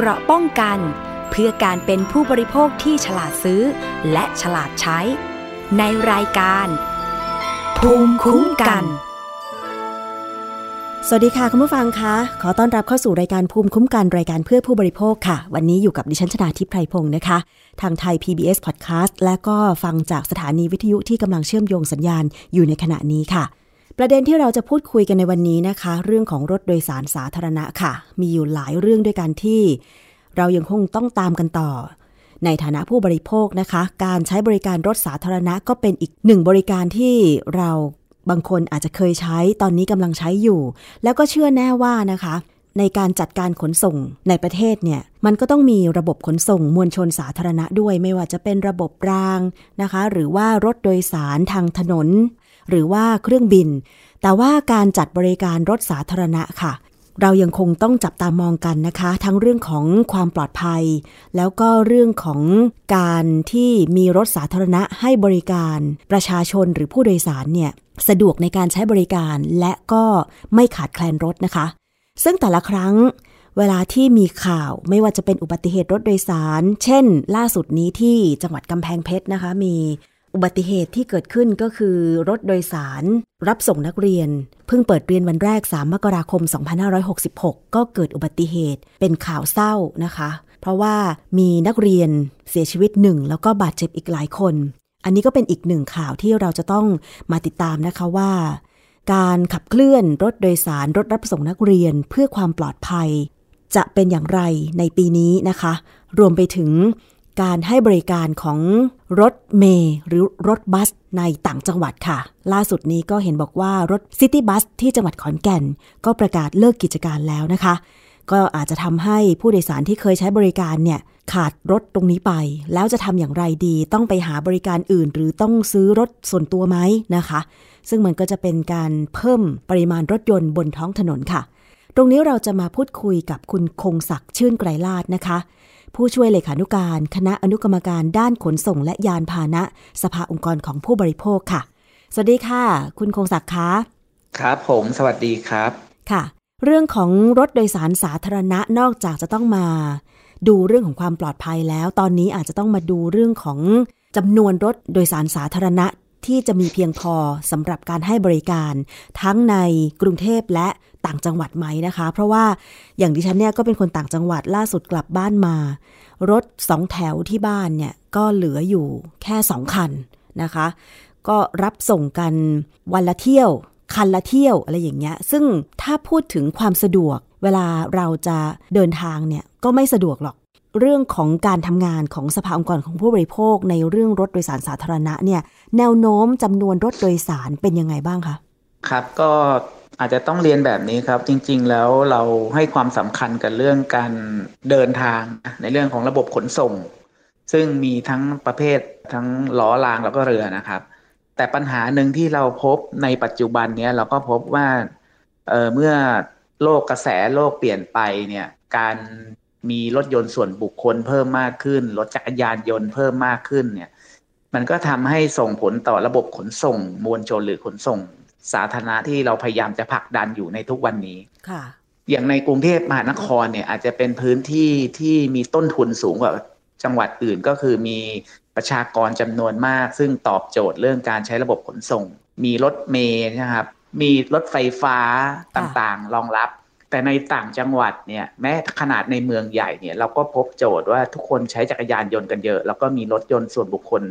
เกราะป้องกัน เพื่อการเป็นผู้บริโภคที่ฉลาดซื้อ และฉลาดใช้ ในรายการ ภูมิคุ้มกัน สวัสดีค่ะคุณผู้ฟังคะ ขอต้อนรับเข้าสู่รายการภูมิคุ้มกันรายการเพื่อผู้บริโภคค่ะ วันนี้อยู่กับดิฉันชนาทิพไพรพงศ์นะคะ ทางไทย PBS Podcast และก็ฟังจากสถานีวิทยุที่กำลังเชื่อมโยงสัญญาณอยู่ในขณะนี้ค่ะ ประเด็นที่เราจะพูดคุยกันในวันนี้นะคะ เรื่องของรถโดยสารสาธารณะค่ะ มีอยู่หลายเรื่องด้วยกันที่ เรายังคงต้องตามกันต่อ ในฐานะผู้บริโภคนะคะ การใช้บริการรถสาธารณะก็เป็นอีกหนึ่งบริการที่เราบางคนอาจจะเคยใช้ตอนนี้กำลังใช้อยู่ แล้วก็เชื่อแน่ว่านะคะ ในการจัดการขนส่งในประเทศเนี่ยมันก็ต้องมีระบบขนส่งมวลชนสาธารณะด้วย ไม่ว่าจะเป็นระบบรางนะคะ หรือว่ารถโดยสารทางถนน หรือว่าเครื่องบิน แต่ว่าการจัดบริการรถสาธารณะค่ะ เรายังคงต้องจับตามองกันนะคะ ทั้งเรื่องของความปลอดภัย แล้วก็เรื่องของการที่มีรถสาธารณะให้บริการ ประชาชนหรือผู้โดยสารเนี่ยสะดวกในการใช้บริการและก็ไม่ขาดแคลนรถนะคะ ซึ่งแต่ละครั้งเวลาที่มีข่าวไม่ว่าจะเป็นอุบัติเหตุรถโดยสาร เช่น ล่าสุดนี้ที่จังหวัดกำแพงเพชรนะคะ มี อุบัติเหตุที่เกิดขึ้นก็คือ รถโดยสารรับส่งนักเรียน เพิ่งเปิดเรียนวันแรก 3 มกราคม 2566 ก็เกิดอุบัติเหตุเป็นข่าวเศร้านะคะ เพราะว่ามีนักเรียนเสียชีวิตหนึ่งแล้วก็บาดเจ็บอีกหลายคน อันนี้ก็เป็นอีกหนึ่งข่าวที่เราจะต้องมาติดตามนะคะว่า การขับเคลื่อนรถโดยสารรถรับส่งนักเรียนเพื่อความปลอดภัย จะเป็นอย่างไรในปีนี้นะคะ รวมไปถึง การให้บริการของรถเมย์หรือรถบัสในต่างจังหวัดค่ะ ล่าสุดนี้ก็เห็นบอกว่ารถซิตี้บัสที่จังหวัดขอนแก่น ก็ประกาศเลิกกิจการแล้วนะคะ ก็อาจจะทำให้ผู้โดยสารที่เคยใช้บริการเนี่ยขาดรถตรงนี้ไป แล้วจะทำอย่างไรดี ต้องไปหาบริการอื่น หรือต้องซื้อรถส่วนตัวไหมนะคะ ซึ่งมันก็จะเป็นการเพิ่มปริมาณรถยนต์บนท้องถนนค่ะ ตรงนี้เราจะมาพูดคุยกับคุณคงศักดิ์ชื่นไกรลาดนะคะ ผู้ช่วยเลขานุการ คณะอนุกรรมการด้านขนส่งและยานพาหนะ สภาองค์กรของผู้บริโภคค่ะ สวัสดีค่ะ คุณคงศักดิ์คะครับผม สวัสดีครับค่ะ เรื่องของรถโดยสารสาธารณะนอกจากจะต้องมา ดูเรื่องของความปลอดภัยแล้ว ตอนนี้อาจจะต้องมาดูเรื่องของจำนวนรถโดยสารสาธารณะ ที่จะมีเพียงพอสำหรับการให้บริการ ทั้งในกรุงเทพและต่างจังหวัดไหมนะคะ เพราะว่าอย่างดิฉันเนี่ยก็เป็นคนต่างจังหวัดล่าสุดกลับบ้านมา รถสองแถวที่บ้านเนี่ยก็เหลืออยู่แค่สองคันนะคะ ก็รับส่งกันวันละเที่ยว คันละเที่ยวอะไรอย่างเงี้ย ซึ่งถ้าพูดถึงความสะดวก เวลาเราจะเดินทางเนี่ยก็ไม่สะดวกหรอก เรื่องของการทำงานของสภาองค์กรของผู้บริโภค ในเรื่องรถโดยสารสาธารณะเนี่ย แนวโน้มจำนวนรถโดยสารเป็นยังไงบ้างคะครับก็อาจจะต้องเรียนแบบนี้ครับ จริง ๆ แล้วเราให้ความสำคัญกับเรื่องการเดินทางในเรื่องของระบบขนส่ง ซึ่งมีทั้งประเภททั้งล้อรางแล้วก็เรือนะครับ แต่ปัญหาหนึ่งที่เราพบในปัจจุบันเนี้ยเราก็พบว่าเเมื่อโลกกระแสโลกเปลี่ยนไปเนี่ยการ มีรถยนต์ส่วนบุคคลเพิ่มมากขึ้น รถจักรยานยนต์เพิ่มมากขึ้นเนี่ย มันก็ทำให้ส่งผลต่อระบบขนส่ง มวลชนหรือขนส่ง สาธารณะที่เราพยายามจะผลักดันอยู่ในทุกวันนี้ค่ะ อย่างในกรุงเทพมหานครเนี่ยอาจจะเป็นพื้นที่ที่มีต้นทุนสูงกว่าจังหวัดอื่นก็คือมีประชากรจำนวนมาก ซึ่งตอบโจทย์เรื่องการใช้ระบบขนส่ง มีรถเมล์นะครับมีรถไฟฟ้าต่างๆ รองรับ แต่ในต่างจังหวัดเนี่ยแม้ขนาดในเมืองใหญ่เนี่ยเราก็พบโจทย์ว่าทุกคนใช้จักรยานยนต์กันเยอะ แล้วก็มีรถยนต์ส่วนบุคคล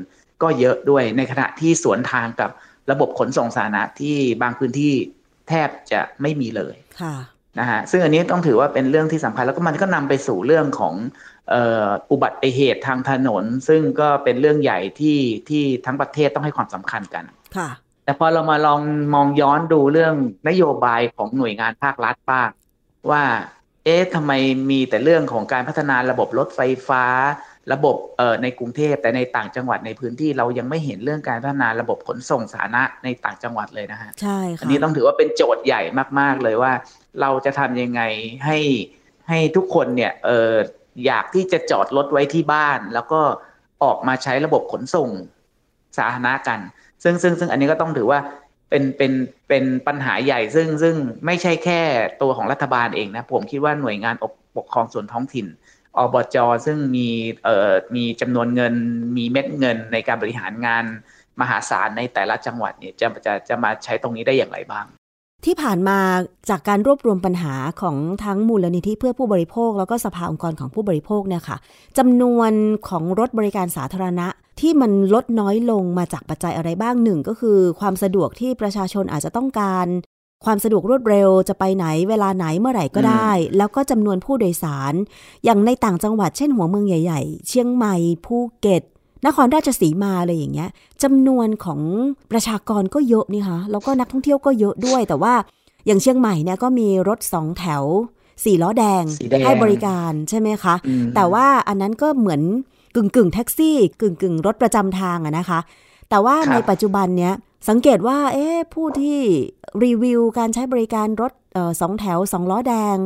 ก็เยอะด้วย ในขณะที่สวนทางกับระบบขนส่งสาธารณะที่บางพื้นที่แทบจะไม่มีเลยค่ะนะฮะซึ่งอันนี้ต้องถือว่าเป็นเรื่องที่สำคัญแล้วก็มันก็นำไปสู่เรื่องของอุบัติเหตุทางถนน ซึ่งก็เป็นเรื่องใหญ่ที่ที่ทั้งประเทศต้องให้ความสำคัญกันค่ะแต่พอเรามาลองมองย้อนดูเรื่องนโยบายของหน่วยงานภาครัฐบ้าง ว่า เอ๊ะทำไมมีแต่เรื่องของการพัฒนาระบบรถไฟฟ้า ระบบเอ่อในกรุงเทพแต่ในต่างจังหวัดในพื้นที่เรายังไม่เห็นเรื่องการพัฒนาระบบขนส่งสาธารณะในต่างจังหวัดเลยนะฮะใช่ค่ะอันนี้ต้องถือว่าเป็นโจทย์ใหญ่มาก ๆ เลยว่า เราจะทำยังไงให้ให้ทุกคนเนี่ยเอออยากที่จะจอดรถไว้ที่บ้าน แล้วก็ออกมาใช้ระบบขนส่งสาธารณะกัน ซึ่งซึ่งซึ่งอันนี้ก็ต้องถือว่า เป็นเป็นเป็นปัญหาใหญ่ซึ่งซึ่งไม่ใช่แค่ตัวของรัฐบาลเองนะ ผมคิดว่าหน่วยงานปกครองส่วนท้องถิ่นอบจซึ่งมีเอ่อมีจำนวนเงินมีเม็ดเงินในการบริหารงานมหาศาลในแต่ละจังหวัดเนี่ยจะจะจะมาใช้ตรงนี้ได้อย่างไรบ้าง ที่ผ่านมาจากการรวบรวมปัญหาของทั้งมูลนิธิเพื่อผู้บริโภค แล้วก็สภาองค์กรของผู้บริโภคเนี่ยค่ะจำนวนของรถบริการสาธารณะ ที่มันลดน้อยลงมาจากปัจจัยอะไรบ้างหนึ่งก็คือ ความสะดวกที่ประชาชนอาจจะต้องการ ความสะดวกรวดเร็วจะไปไหนเวลาไหนเมื่อไหร่ก็ได้ แล้วก็จำนวนผู้โดยสาร อย่างในต่างจังหวัดเช่นหัวเมืองใหญ่ ๆ เชียงใหม่ภูเก็ตนครราชสีมาเลยอย่างเงี้ยจำนวนของประชากรก็เยอะนี่คะแล้วก็นักท่องเที่ยวก็เยอะด้วย แต่ว่าอย่างเชียงใหม่เนี่ยก็มีรถสองแถวสี่ล้อแดงสีแดงให้บริการใช่ไหมคะอืมแต่ว่าอันนั้นก็เหมือน กึ่งกึ่งๆแท็กซี่ กึ่งกึ่งๆรถประจำทางอะนะคะ แต่ว่าครับในปัจจุบันเนี้ยสังเกตว่าเอ๊ะผู้ที่รีวิวการใช้บริการรถเอ่อสองแถวสองล้อแดง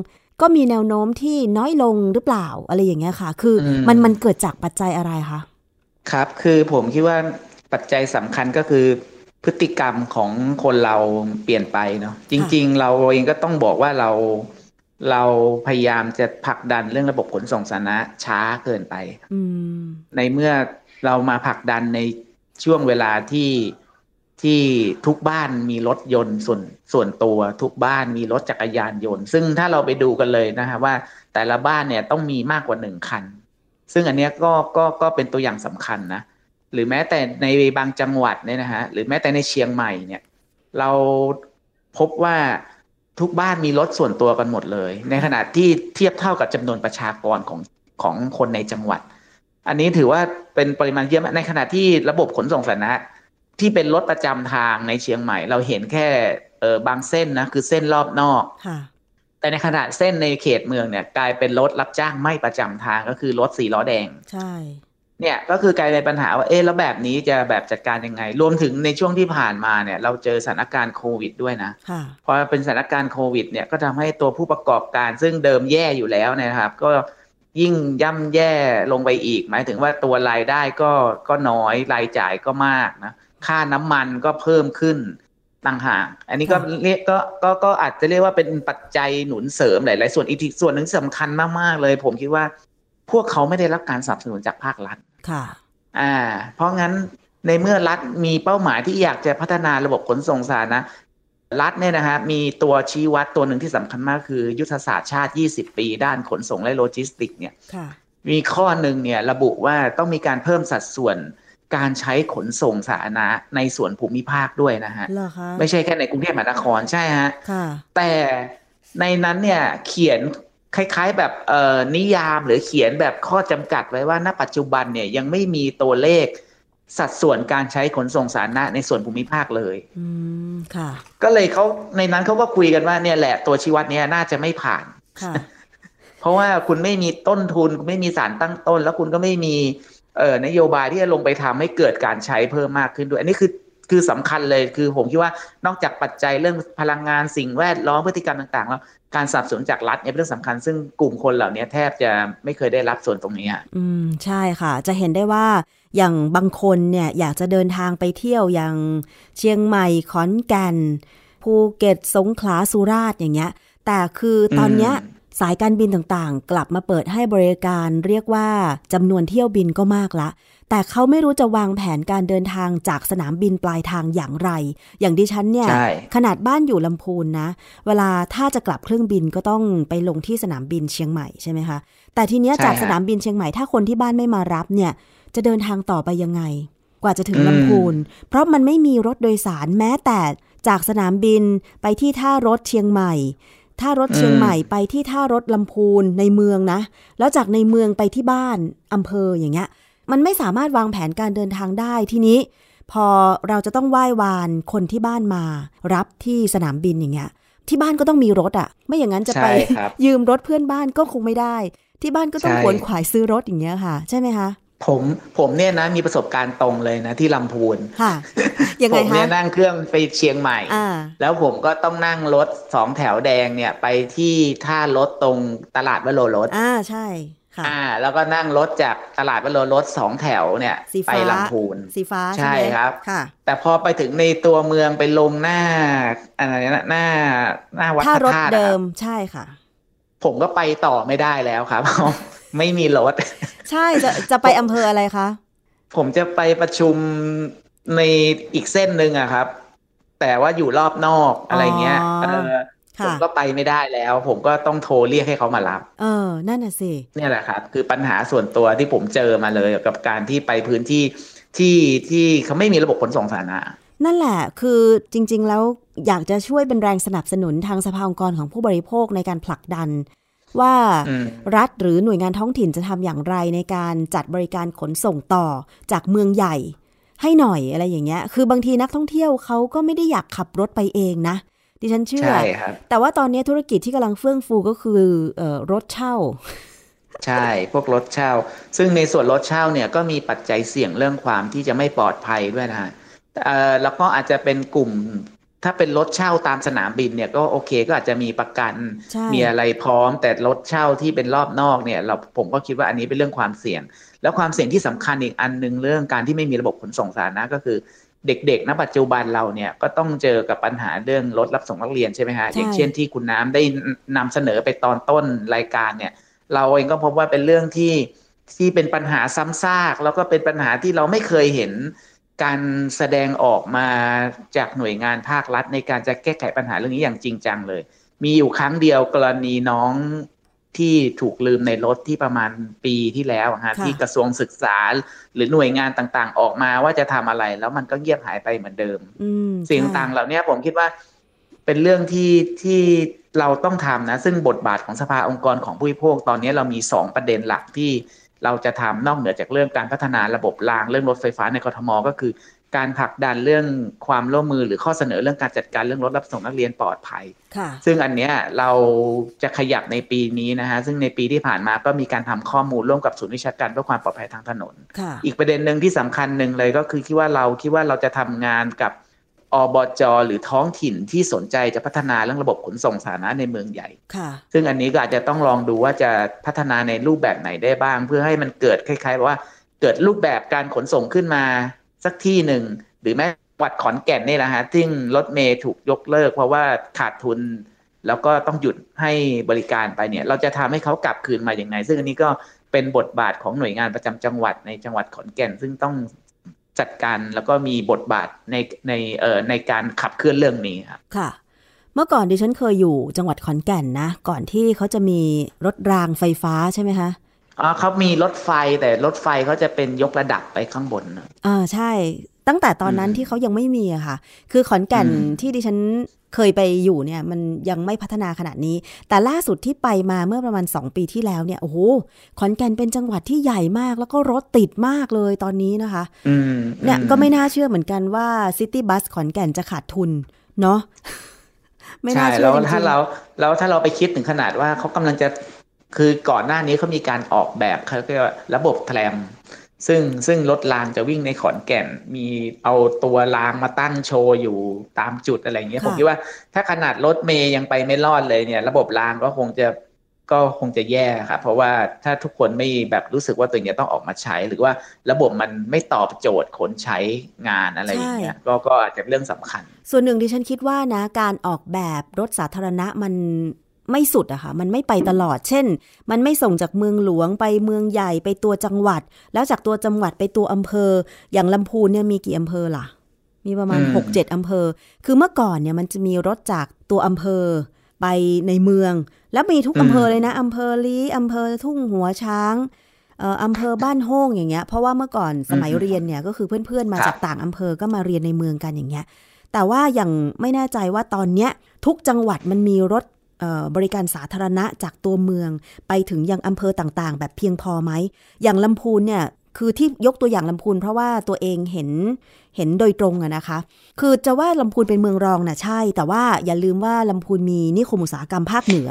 ก็มีแนวโน้มที่น้อยลงหรือเปล่าอะไรอย่างเงี้ยค่ะ คืออมมันมันเกิดจากปัจจัยอะไรคะครับ คือผมคิดว่าปัจจัยสำคัญก็คือพฤติกรรมของคนเราเปลี่ยนไปเนาะจริง ๆ เราเองก็ต้องบอกว่าเรา เราพยายามจะผลักดันเรื่องระบบขนส่งสาธารณะช้าเกินไปอืมในเมื่อเรามาผลักดันในช่วงเวลาที่ที่ทุกบ้านมีรถยนต์ส่วนส่วนตัวทุกบ้านมีรถจักรยานยนต์ ซึ่งถ้าเราไปดูกันเลยนะฮะว่าแต่ละบ้านเนี่ยต้องมีมากกว่าหนึ่งคัน ซึ่งอันเนี้ยก็ก็ก็เป็นตัวอย่างสำคัญนะหรือแม้แต่ในบางจังหวัดเนี่ยนะฮะหรือแม้แต่ในเชียงใหม่เนี่ย เราพบว่า ทุกบ้านมีรถส่วนตัวกันหมดเลย ในขณะที่เทียบเท่ากับจำนวนประชากรของของคนในจังหวัด อันนี้ถือว่าเป็นปริมาณเยอะมากในขณะที่ระบบขนส่งสาธารณะที่เป็นรถประจำทางในเชียงใหม่ เราเห็นแค่เออบางเส้นนะคือเส้นรอบนอกค่ะแต่ในขณะเส้นในเขตเมืองเนี่ย กลายเป็นรถรับจ้างไม่ประจำทางก็คือรถสีล้อแดง ใช่ เนี่ยก็คือกลายเป็นปัญหาว่าเอ๊ะแล้วแบบนี้จะแบบจัดการยังไง รวมถึงในช่วงที่ผ่านมาเนี่ย เราเจอสถานการณ์โควิดด้วยนะค่ะพอเป็นสถานการณ์โควิด เนี่ยก็ทำให้ตัวผู้ประกอบการซึ่งเดิมแย่อยู่แล้วเนยนะครับ ก็ยิ่งย่ำแย่ลงไปอีก หมายถึงว่าตัวรายได้ก็ก็น้อยรายจ่ายก็มากนะค่าน้ำมันก็เพิ่มขึ้นต่างหากอันนี้ก็ค่ะเรียกก็ก็ก็อาจจะเรียกว่าเป็นปัจจัยหนุนเสริมหลาย ๆ ส่วนอีกส่วนหนึ่งที่สำคัญมาก ๆ เลย ผมคิดว่า พวกเขาไม่ได้รับการสนับสนุนจากภาครัฐ ค่ะอ่า เพราะงั้นในเมื่อรัฐมีเป้าหมายที่อยากจะพัฒนาระบบขนส่งสาธารณะรัฐเนี่ยนะฮะมีตัวชี้วัดตัวหนึ่งที่สำคัญมากคือ ยุทธศาสตร์ชาติ 20 ปีด้านขนส่งและโลจิสติกเนี่ยค่ะมีข้อหนึ่งเนี่ยระบุว่าต้องมีการเพิ่มสัดส่วนการใช้ขนส่งสาธารณะในส่วนภูมิภาคด้วยนะฮะเหรอคะไม่ใช่แค่ในกรุงเทพมหานครใช่ฮะค่ะแต่ในนั้นเนี่ยเขียน คล้ายๆแบบเอ่อนิยามหรือเขียนแบบข้อจำกัดไว้ว่าณปัจจุบันเนี่ยยังไม่มีตัวเลขสัดส่วนการใช้ขนส่งสาธารณะในส่วนภูมิภาคเลยอืมค่ะ ก็เลยเขาในนั้นเขาก็คุยกันว่าเนี่ยแหละตัวชี้วัดเนี้ยน่าจะไม่ผ่าน ค่ะ เพราะว่าคุณไม่มีต้นทุนคุณไม่มีสารตั้งต้น แล้วคุณก็ไม่มีเอ่อนโยบายที่จะลงไปทำให้เกิดการใช้เพิ่มมากขึ้นด้วย อันนี้คือ คือสำคัญเลยคือผมคิดว่านอกจากปัจจัยเรื่องพลังงานสิ่งแวดล้อมพฤติกรรมต่าง ๆ แล้วการสนับสนุนจากรัฐเนี่ยเป็นเรื่องสำคัญ ซึ่งกลุ่มคนเหล่านี้แทบจะไม่เคยได้รับส่วนตรงนี้อะอืมใช่ค่ะ จะเห็นได้ว่าอย่างบางคนเนี่ยอยากจะเดินทางไปเที่ยวอย่างเชียงใหม่ขอนแก่นภูเก็ตสงขลาสุราษฎร์อย่างเงี้ย แต่คือตอนเนี้ยอืมสายการบินต่างๆ กลับมาเปิดให้บริการเรียกว่าจำนวนเที่ยวบินก็มากละ แต่เขาไม่รู้จะวางแผนการเดินทางจากสนามบินปลายทางอย่างไร อย่างดิฉันเนี่ยใช่ขนาดบ้านอยู่ลำพูนนะ เวลาถ้าจะกลับเครื่องบินก็ต้องไปลงที่สนามบินเชียงใหม่ใช่ไหมคะ แต่ทีเนี้ยใช่จากฮะสนามบินเชียงใหม่ถ้าคนที่บ้านไม่มารับเนี่ย จะเดินทางต่อไปยังไง กว่าจะถึงอืมลำพูน เพราะมันไม่มีรถโดยสารแม้แต่จากสนามบินไปที่ท่ารถเชียงใหม่ท่ารถเชียงใหม่ไปที่ท่ารถลำพูนในเมืองนะ แล้วจากในเมืองไปที่บ้านอำเภออย่างเงี้ย มันไม่สามารถวางแผนการเดินทางได้ทีนี้ พอเราจะต้องไหว้วานคนที่บ้านมา รับที่สนามบินอย่างเงี้ยที่บ้านก็ต้องมีรถอะ่ะ ไม่อย่างนั้นจะไปใช่ครับยืมรถเพื่อนบ้านก็คงไม่ได้ ที่บ้านก็ต้องใช่ขวนขวายซื้อรถอย่างเงี้ยค่ะ ใช่ไหมคะผมผมเนี่ยนะมีประสบการณ์ตรงเลยนะที่ลำพูนค่ะยังผไงมคะเนี่ยนั่งเครื่องไปเชียงใหม่อ่าแล้วผมก็ต้องนั่งรถสองแถวแดงเนี่ยไปที่ท่ารถตรงตลาดวโรรสอ่าใช่ค่ะ อ่า แล้วก็นั่งรถจากตลาดวโรรสสองแถวเนี่ยสีไปฟ้าลำพูนสีฟ้าใช่ใช่ไหมครับค่ะ แต่พอไปถึงในตัวเมืองไปลงหน้าอะไรนะหน้าหน้าวัดถ้าพระรถธาตุอะเดิคมรับใช่ค่ะ ผมก็ไปต่อไม่ได้แล้วครับ ไม่มีรถ ใช่จะจะไปอำเภออะไรคะผมจะไปประชุมในอีกเส้นหนึ่งอะครับ แต่ว่าอยู่รอบนอกอะไรเงี้ยอ๋อเออ ผมค่ะก็ไปไม่ได้แล้ว ผมก็ต้องโทรเรียกให้เขามารับ เออ นั่นน่ะสิ เนี่ยแหละครับ คือปัญหาส่วนตัวที่ผมเจอมาเลยกับการที่ไปพื้นที่ที่ที่เขาไม่มีระบบขนส่งสาธารณะนั่นแหละ คือจริง ๆ แล้วอยากจะช่วยเป็นแรงสนับสนุนทางสภาองค์กรของผู้บริโภคในการผลักดัน ว่าอืมรัฐหรือหน่วยงานท้องถิ่นจะทำอย่างไรในการจัดบริการขนส่งต่อจากเมืองใหญ่ ให้หน่อยอะไรอย่างเงี้ย คือบางทีนักท่องเที่ยวเขาก็ไม่ได้อยากขับรถไปเองนะ ดิฉันเชื่อ ใช่ครับ แต่ว่าตอนนี้ธุรกิจที่กำลังเฟื่องฟูก็คือเออรถเช่า ใช่ พวกรถเช่า ซึ่งในส่วนรถเช่าเนี่ยก็มีปัจจัยเสี่ยงเรื่องความที่จะไม่ปลอดภัยด้วยนะฮะเอ่อแล้วก็อาจจะเป็นกลุ่มถ้าเป็นรถเช่าตามสนามบินเนี่ยก็โอเคก็อาจจะมีประกันใช่มีอะไรพร้อม แต่รถเช่าที่เป็นรอบนอกเนี่ยเราผมก็คิดว่าอันนี้เป็นเรื่องความเสี่ยง แล้วความเสี่ยงที่สำคัญอีกอันหนึ่งเรื่องการที่ไม่มีระบบขนส่งสาธารณะก็คือ เด็กๆณปัจจุบันเราเนี่ยก็ต้องเจอกับปัญหาเรื่องรถรับส่งนักเรียนใช่ไหมฮะใช่อย่างเช่นที่คุณน้ำได้นำเสนอไปตอนต้นรายการเนี่ย เราเองก็พบว่าเป็นเรื่องที่ที่เป็นปัญหาซ้ำซากแล้วก็เป็นปัญหาที่เราไม่เคยเห็นการแสดงออกมาจากหน่วยงานภาครัฐในการจะแก้ไขปัญหาเรื่องนี้อย่างจริงจังเลย มีอยู่ครั้งเดียวกรณีน้อง ที่ถูกลืมในรถที่ประมาณปีที่แล้วอะฮะค่ะที่กระทรวงศึกษา หรือหน่วยงานต่างๆ ออกมาว่าจะทำอะไร แล้วมันก็เงียบหายไปเหมือนเดิมอืมสิ่งใช่ต่างๆเหล่านี้ผมคิดว่าเป็นเรื่องที่ที่เราต้องทำนะ ซึ่งบทบาทของสภาองค์กรของผู้บริโภคตอนนี้เรามีสองประเด็นหลักที่เราจะทำนอกเหนือจากเรื่องการพัฒนาระบบรางเรื่องรถไฟฟ้าในกทมก็คือ การผลักดันเรื่องความร่วมมือหรือข้อเสนอเรื่องการจัดการเรื่องรถรับส่งนักเรียนปลอดภัยค่ะซึ่งอันเนี้ยเราจะขยับในปีนี้นะฮะ ซึ่งในปีที่ผ่านมาก็มีการทำข้อมูลร่วมกับศูนย์วิชาการเพื่อความปลอดภัยทางถนนค่ะอีกประเด็นหนึ่งที่สำคัญหนึ่งเลยก็คือคิดว่าเราคิดว่าเราจะทำงานกับอบจหรือท้องถิ่นที่สนใจจะพัฒนาเรื่องระบบขนส่งสาธารณะในเมืองใหญ่ค่ะซึ่งอันนี้ก็อาจจะต้องลองดูว่าจะพัฒนาในรูปแบบไหนได้บ้าง เพื่อให้มันเกิดคล้าย ๆ ว่าเกิดรูปแบบการขนส่งขึ้นมา สักที่หนึ่ง หรือแม้วัดขอนแก่นนี่แหละฮะซึ่งรถเมย์ถูกยกเลิก เพราะว่าขาดทุน แล้วก็ต้องหยุดให้บริการไปเนี่ย เราจะทำให้เขากลับคืนมาอย่างไรซึ่งอันนี้ก็เป็นบทบาทของหน่วยงานประจำจังหวัดในจังหวัดขอนแก่น ซึ่งต้องจัดการแล้วก็มีบทบาทในในเอ่อในการขับเคลื่อนเรื่องนี้ครับค่ะ เมื่อก่อนดิฉันเคยอยู่จังหวัดขอนแก่นนะ ก่อนที่เขาจะมีรถรางไฟฟ้าใช่ไหมคะ อ๋อเขามีรถไฟแต่รถไฟเขาจะเป็นยกระดับไปข้างบนนะอ่าใช่ ตั้งแต่ตอนนั้นอืมที่เขายังไม่มีอะค่ะ คือขอนแก่นอืมที่ดิฉันเคยไปอยู่เนี่ยมันยังไม่พัฒนาขนาดนี้ แต่ล่าสุดที่ไปมาเมื่อประมาณ 2 ปีที่แล้วเนี่ยโอ้โหขอนแก่นเป็นจังหวัดที่ใหญ่มากแล้วก็รถติดมากเลยตอนนี้นะคะอืมเนี่ยอืก็ไม่น่าเชื่อเหมือนกันว่าซิตี้บัสขอนแก่นจะขาดทุน เนาะไม่ใช่น่าเชื่แล้อวจริงๆถ้าเราแล้วถ้าเราไปคิดถึงขนาดว่าเขากำลังจะ คือก่อนหน้านี้เขามีการออกแบบเขาเรียกว่าระบบแทรมซึ่งซึ่งรถรางจะวิ่งในขอนแก่น มีเอาตัวรางมาตั้งโชว์อยู่ตามจุดอะไรอย่างเงี้ยค่ะผมคิดว่าถ้าขนาดรถเมย์ยังไปไม่รอดเลยเนี่ย ระบบรางก็คงจะก็คงจะแย่ครับเพราะว่าถ้าทุกคนไม่แบบรู้สึกว่าตัวเองจะต้องออกมาใช้ หรือว่าระบบมันไม่ตอบโจทย์คนใช้งานอะไรอย่างเงี้ยก็ก็อาจจะเป็นเรื่องสำคัญ ส่วนหนึ่งดิฉันคิดว่านะการออกแบบรถสาธารณะมัน ไม่สุดอะค่ะมันไม่ไปตลอด เช่น มันไม่ส่งจากเมืองหลวงไปเมืองใหญ่ไปตัวจังหวัด แล้วจากตัวจังหวัดไปตัวอำเภอ อย่างลำพูนเนี่ยมีกี่อำเภอล่ะ มีประมาณอืมหกเจ็ดอำเภอ คือเมื่อก่อนเนี่ยมันจะมีรถจากตัวอำเภอไปในเมือง แล้วมีทุกอำเภอเลยนะอำเภอลีอำเภอทุ่งหัวช้างเอ่ออำเภอบ้านโฮ่งอย่างเงี้ย เพราะว่าเมื่อก่อนสมัยเรียนเนี่ยก็คือเพื่อนๆมาจากต่างอำเภอก็มาเรียนในเมืองกันอย่างเงี้ย แต่ว่าอย่างไม่แน่ใจว่าตอนเนี้ยทุกจังหวัดมันมีรถเอ่อ บริการสาธารณะจากตัวเมือง ไปถึงยังอำเภอต่างๆ แบบเพียงพอไหม อย่างลำพูนเนี่ยคือที่ยกตัวอย่างลำพูนเพราะว่าตัวเองเห็นเห็นโดยตรงอะนะคะ คือจะว่าลำพูนเป็นเมืองรองน่ะใช่ แต่ว่าอย่าลืมว่าลำพูนมีนิคมอุตสาหกรรมภาคเหนือ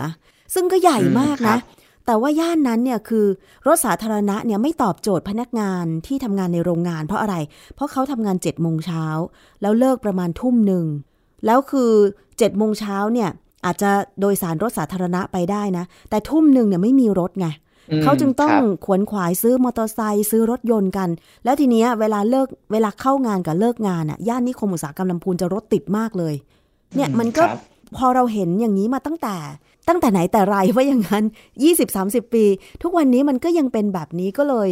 ซึ่งก็ใหญ่มากอืมครันะบแต่ว่าย่านนั้นเนี่ยคือรถสาธารณะเนี่ยไม่ตอบโจทย์พนักงานที่ทำงานในโรงงานเพราะอะไร เพราะเขาทำงาน7จ็ดโมงเช้าแล้วเลิกประมาณทุ่มหนึ่งแล้วคือ7จ็ดโมงเช้าเนี่ย อาจจะโดยสารรถสาธารณะไปได้นะ แต่ทุ่มหนึ่งเนี่ยไม่มีรถไงอืมเขาจึงต้องครับขวนขวายซื้อมอเตอร์ไซค์ซื้อรถยนต์กัน แล้วทีเนี้ยเวลาเลิกเวลาเข้างานกับเลิกงานอะย่านนิคมอุตสาหกรรมลำพูนจะรถติดมากเลย เนี่ยมันก็ครับพอเราเห็นอย่างนี้มาตั้งแต่ ตั้งแต่ไหนแต่ไรว่าอย่างนั้น 20-30 ปี ทุกวันนี้มันก็ยังเป็นแบบนี้ก็เลย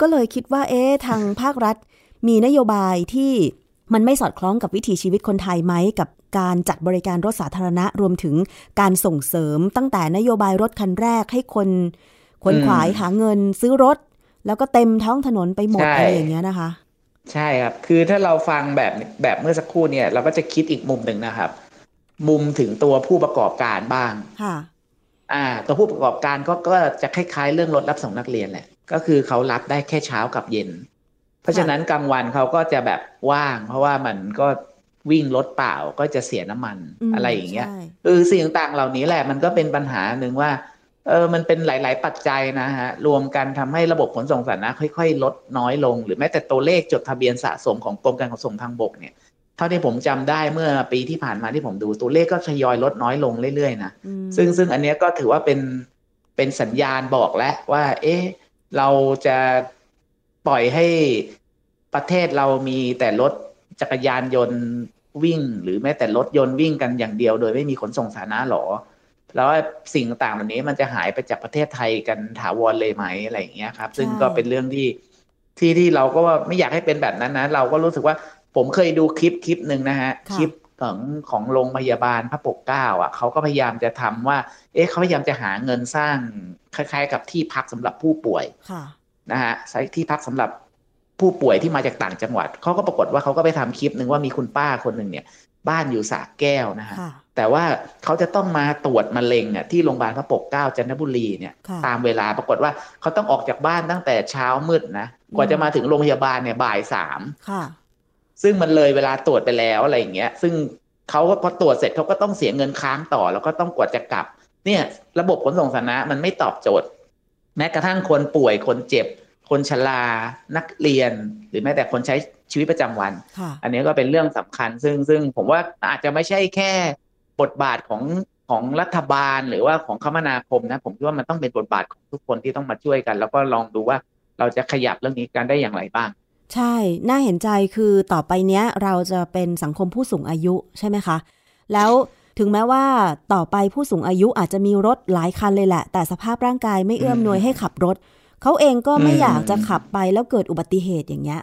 ก็เลยคิดว่าเอ๊ะทางภาครัฐ มีนโยบายที่ มันไม่สอดคล้องกับวิถีชีวิตคนไทยไหมกับการจัดบริการรถสาธารณะรวมถึงการส่งเสริมตั้งแต่นโยบายรถคันแรกให้คนขวนขวายหาเงินซื้อรถ แล้วก็เต็มท้องถนนไปหมดอะไรอย่างเงี้ยนะคะ ใช่ครับ คือถ้าเราฟังแบบแบบเมื่อสักครู่เนี่ย เราก็จะคิดอีกมุมหนึ่งนะครับ มุมถึงตัวผู้ประกอบการบ้างค่ะอ่า ตัวผู้ประกอบการก็ก็จะคล้ายๆเรื่องรถรับส่งนักเรียนแหละ ก็คือเขารับได้แค่เช้ากับเย็นเพ ราะฉะนั้นกลางวันเขาก็จะแบบว่าง เพราะว่ามันก็วิ่งรถเปล่าก็จะเสียน้ำมันอืมอะไรอย่างเงี้ยใช่เออสิ่งต่างๆเหล่านี้แหละมันก็เป็นปัญหาหนึ่งว่าเออมันเป็นหลาย ๆ ปัจจัยนะฮะ รวมกันทำให้ระบบขนส่งสาธารณะค่อย ๆ ลดน้อยลง หรือแม้แต่ตัวเลขจดทะเบียนสะสมของกรมการขนส่งทางบกเนี่ยเท่าที่ผมจำได้เมื่อปีที่ผ่านมาที่ผมดูตัวเลขก็ทยอยลดน้อยลงเรื่อย ๆ นะอืมซึ่งซึ่งอันเนี้ยก็ถือว่าเป็นเป็นสัญญาณบอกแล้วว่า เอ๊ะเราจะ ปล่อยให้ประเทศเรามีแต่รถจักรยานยนต์วิ่ง หรือแม้แต่รถยนต์วิ่งกันอย่างเดียว โดยไม่มีขนส่งสาธารณะหรอ แล้วสิ่งต่างๆเหล่านี้มันจะหายไปจากประเทศไทยกันถาวรเลยไหมอะไรอย่างเงี้ยครับ ซึ่งก็เป็นเรื่องที่ที่ที่เราก็ว่าไม่อยากให้เป็นแบบนั้นนะ เราก็รู้สึกว่าผมเคยดูคลิปคลิปหนึ่งนะฮะค่ะคลิปของของโรงพยาบาลพระปกเกล้าอะเขาก็พยายามจะทำว่า เอ๊ะเขาพยายามจะหาเงินสร้างคล้าย ๆ กับที่พักสำหรับผู้ป่วยค่ะ นะฮะใช้ที่พักสำหรับผู้ป่วยที่มาจากต่างจังหวัดเขาก็ปรากฏว่าเขาก็ไปทำคลิปหนึ่งว่ามีคุณป้าคนหนึ่งเนี่ย บ้านอยู่สระแก้วนะฮะค่ะแต่ว่าเขาจะต้องมาตรวจมะเร็งอะที่โรงพยาบาลพระปกเกล้าจันทบุรีเนี่ยค่ะตามเวลาปรากฏว่าเขาต้องออกจากบ้านตั้งแต่เช้ามืดนะกว่าจะมาถึงโรงพยาบาลเนี่ยบ่ายสามค่ะซึ่งมันเลยเวลาตรวจไปแล้วอะไรอย่างเงี้ย ซึ่งเขาก็พอตรวจเสร็จเขาก็ต้องเสียเงินค้างต่อ แล้วก็ต้องกว่าจะกลับ เนี่ย ระบบขนส่งสาธารณะมันไม่ตอบโจทย์ แม้กระทั่งคนป่วยคนเจ็บ คนชรานักเรียน หรือแม้แต่คนใช้ชีวิตประจำวันค่ะอันนี้ก็เป็นเรื่องสำคัญ ซึ่งซึ่งผมว่าอาจจะไม่ใช่แค่บทบาทของของรัฐบาลหรือว่าของคมนาคมนะ ผมคิดว่ามันต้องเป็นบทบาทของทุกคนที่ต้องมาช่วยกัน แล้วก็ลองดูว่าเราจะขยับเรื่องนี้กันได้อย่างไรบ้าง ใช่ น่าเห็นใจคือต่อไปเนี้ยเราจะเป็นสังคมผู้สูงอายุใช่ไหมคะ แล้ว ถึงแม้ว่าต่อไปผู้สูงอายุอาจจะมีรถหลายคันเลยแหละ แต่สภาพร่างกายไม่เอื้อมหน่วยให้ขับรถ เขาเองก็ไม่อยากจะขับไปแล้วเกิดอุบัติเหตุอย่างเงี้ย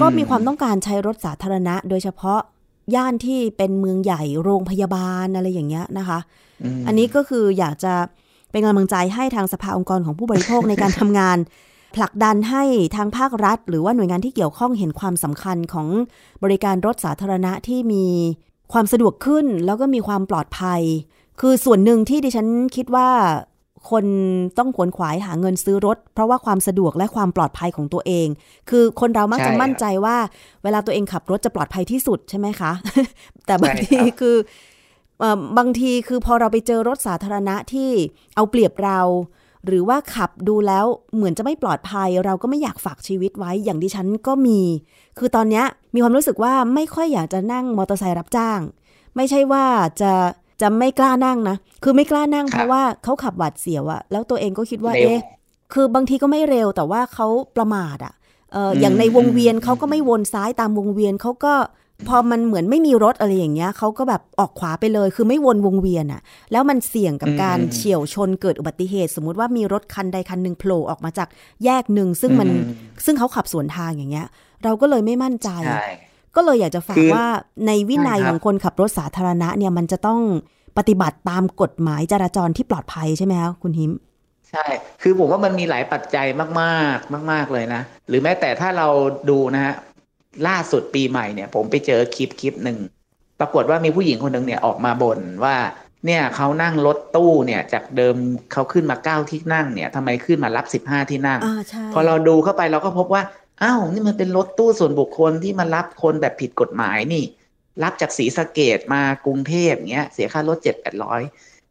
ก็มีความต้องการใช้รถสาธารณะ โดยเฉพาะย่านที่เป็นเมืองใหญ่โรงพยาบาลอะไรอย่างเงี้ยนะคะ อันนี้ก็คืออยากจะเป็นกำลังใจให้ทางสภาองค์กรของผู้บริโภคในการทำงาน ผลักดันให้ทางภาครัฐ หรือว่าหน่วยงานที่เกี่ยวข้องเห็นความสำคัญของบริการรถสาธารณะที่มี ความสะดวกขึ้นแล้วก็มีความปลอดภัย คือส่วนหนึ่งที่ดิฉันคิดว่าคนต้องขวนขวายหาเงินซื้อรถ เพราะว่าความสะดวกและความปลอดภัยของตัวเอง คือคนเรามักจะใช่มั่นใจว่า เวลาตัวเองขับรถจะปลอดภัยที่สุดใช่ไหมคะ แต่บางใช่ทีครับคือเอ่อบางทีคือพอเราไปเจอรถสาธารณะที่เอาเปรียบเรา หรือว่าขับดูแล้วเหมือนจะไม่ปลอดภัย เราก็ไม่อยากฝากชีวิตไว้อย่างดิฉันก็มี คือตอนเนี้ยมีความรู้สึกว่าไม่ค่อยอยากจะนั่งมอเตอร์ไซค์รับจ้าง ไม่ใช่ว่าจะจะไม่กล้านั่งนะ คือไม่กล้านั่งครับเพราะว่าเขาขับหวาดเสียวอะแล้วตัวเองก็คิดว่าเร็วเอ๊ะคือบางทีก็ไม่เร็วแต่ว่าเขาประมาทอะเอออมอย่างในวงเวียนอืมเขาก็ไม่วนซ้ายตามวงเวียนเขาก็ พอมันเหมือนไม่มีรถอะไรอย่างเงี้ยเขาก็แบบออกขวาไปเลย คือไม่วนวงเวียนอะแล้วมันเสี่ยงกับการเฉี่ยวชนเกิดอุบัติเหตุ สมมุติว่ามีรถคันใดคันหนึ่งโผล่ออกมาจากแยกหนึ่งซึ่งมันอืซึ่งเขาขับสวนทางอย่างเงี้ย เราก็เลยไม่มั่นใจใช่ก็เลยอยากจะฝากคือว่าในวินัยใช่ครับของคนขับรถสาธารณะเนี่ยมันจะต้องปฏิบัติตามกฎหมายจราจรที่ปลอดภัยใช่ไหมคะคุณหิมใช่ คือผมว่ามันมีหลายปัจจัยมาก ๆ มาก ๆ เลยนะ หรือแม้แต่ถ้าเราดูนะฮะ ล่าสุดปีใหม่เนี่ย ผมไปเจอคลิปคลิปหนึ่งปรากฏว่ามีผู้หญิงคนหนึ่งเนี่ยออกมาบ่นว่า เนี่ยเขานั่งรถตู้เนี่ยจากเดิมเขาขึ้นมาเก้าที่นั่งเนี่ยทำไมขึ้นมารับสิบห้าที่นั่งอ่าใช่พอเราดูเข้าไปเราก็พบว่าอ้าวนี่มันเป็นรถตู้ส่วนบุคคลที่มารับคนแบบผิดกฎหมายนี่ รับจากศรีสะเกดมากรุงเทพเงี้ยเสียค่ารถเจ็ดแปดร้อย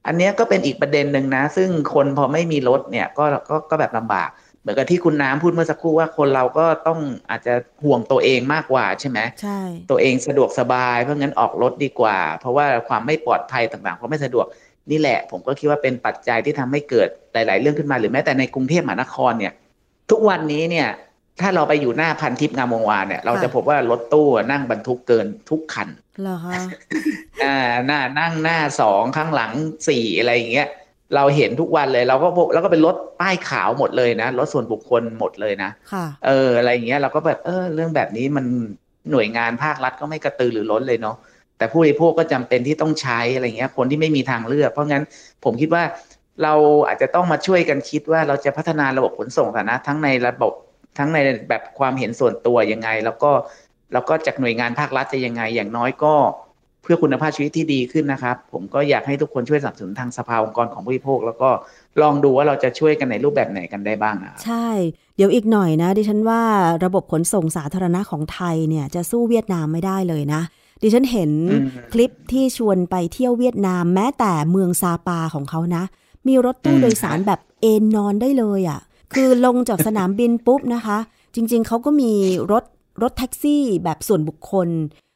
อันเนี้ยก็เป็นอีกประเด็นหนึ่งนะ ซึ่งคนพอไม่มีรถเนี่ยก็ก็ก็แบบลำบาก เหมือนกับที่คุณน้ำพูดเมื่อสักครู่ว่าคนเราก็ต้องอาจจะห่วงตัวเองมากกว่าใช่ไหมใช่ ตัวเองสะดวกสบายเพราะงั้นออกรถดีกว่า เพราะว่าความไม่ปลอดภัยต่างๆเพราะไม่สะดวกนี่แหละ ผมก็คิดว่าเป็นปัจจัยที่ทำให้เกิดหลาย ๆ เรื่องขึ้นมาหรือแม้แต่ในกรุงเทพมหานครเนี่ย ทุกวันนี้เนี่ย ถ้าเราไปอยู่หน้าพันทิพย์งามวงวานเนี่ย เราจะพบว่ารถตู้นั่งบรรทุกเกินทุกคันเหรอคะอ่าหน้านั่งหน้าสองข้างหลังสี่อะไรอย่างเงี้ย เราเห็นทุกวันเลย เราก็แล้วก็เป็นรถป้ายขาวหมดเลยนะรถส่วนบุคคลหมดเลยนะค่ะเอออะไรอย่างเงี้ยเราก็แบบเออ เรื่องแบบนี้มันหน่วยงานภาครัฐก็ไม่กระตือหรือร้นเลยเนาะแต่ผู้บริโภคก็จำเป็นที่ต้องใช้อะไรเงี้ย คนที่ไม่มีทางเลือก เพราะงั้นผมคิดว่าเราอาจจะต้องมาช่วยกันคิดว่าเราจะพัฒนาระบบขนส่งสาธารณะทั้งในระบบทั้งในแบบความเห็นส่วนตัวยังไง แล้วก็แล้วก็จากหน่วยงานภาครัฐจะยังไงอย่างน้อยก็เพื่อคุณภาพชีวิตที่ดีขึ้นนะครับ ผมก็อยากให้ทุกคนช่วยสนับสนุนทางสภาองค์กรของผู้บริโภค แล้วก็ลองดูว่าเราจะช่วยกันในรูปแบบไหนกันได้บ้างนะใช่ เดี๋ยวอีกหน่อยนะ ดิฉันว่าระบบขนส่งสาธารณะของไทยเนี่ยจะสู้เวียดนามไม่ได้เลยนะ ดิฉันเห็นคลิปที่ชวนไปเที่ยวเวียดนามแม้แต่เมืองซาปาของเขานะ มีรถตู้โดยสารแบบเอนนอนได้เลยอะ่ะ คือลงจากสนามบินปุ๊บนะคะ จริง ๆเขาก็มีรถรถแท็กซี่แบบส่วนบุคคล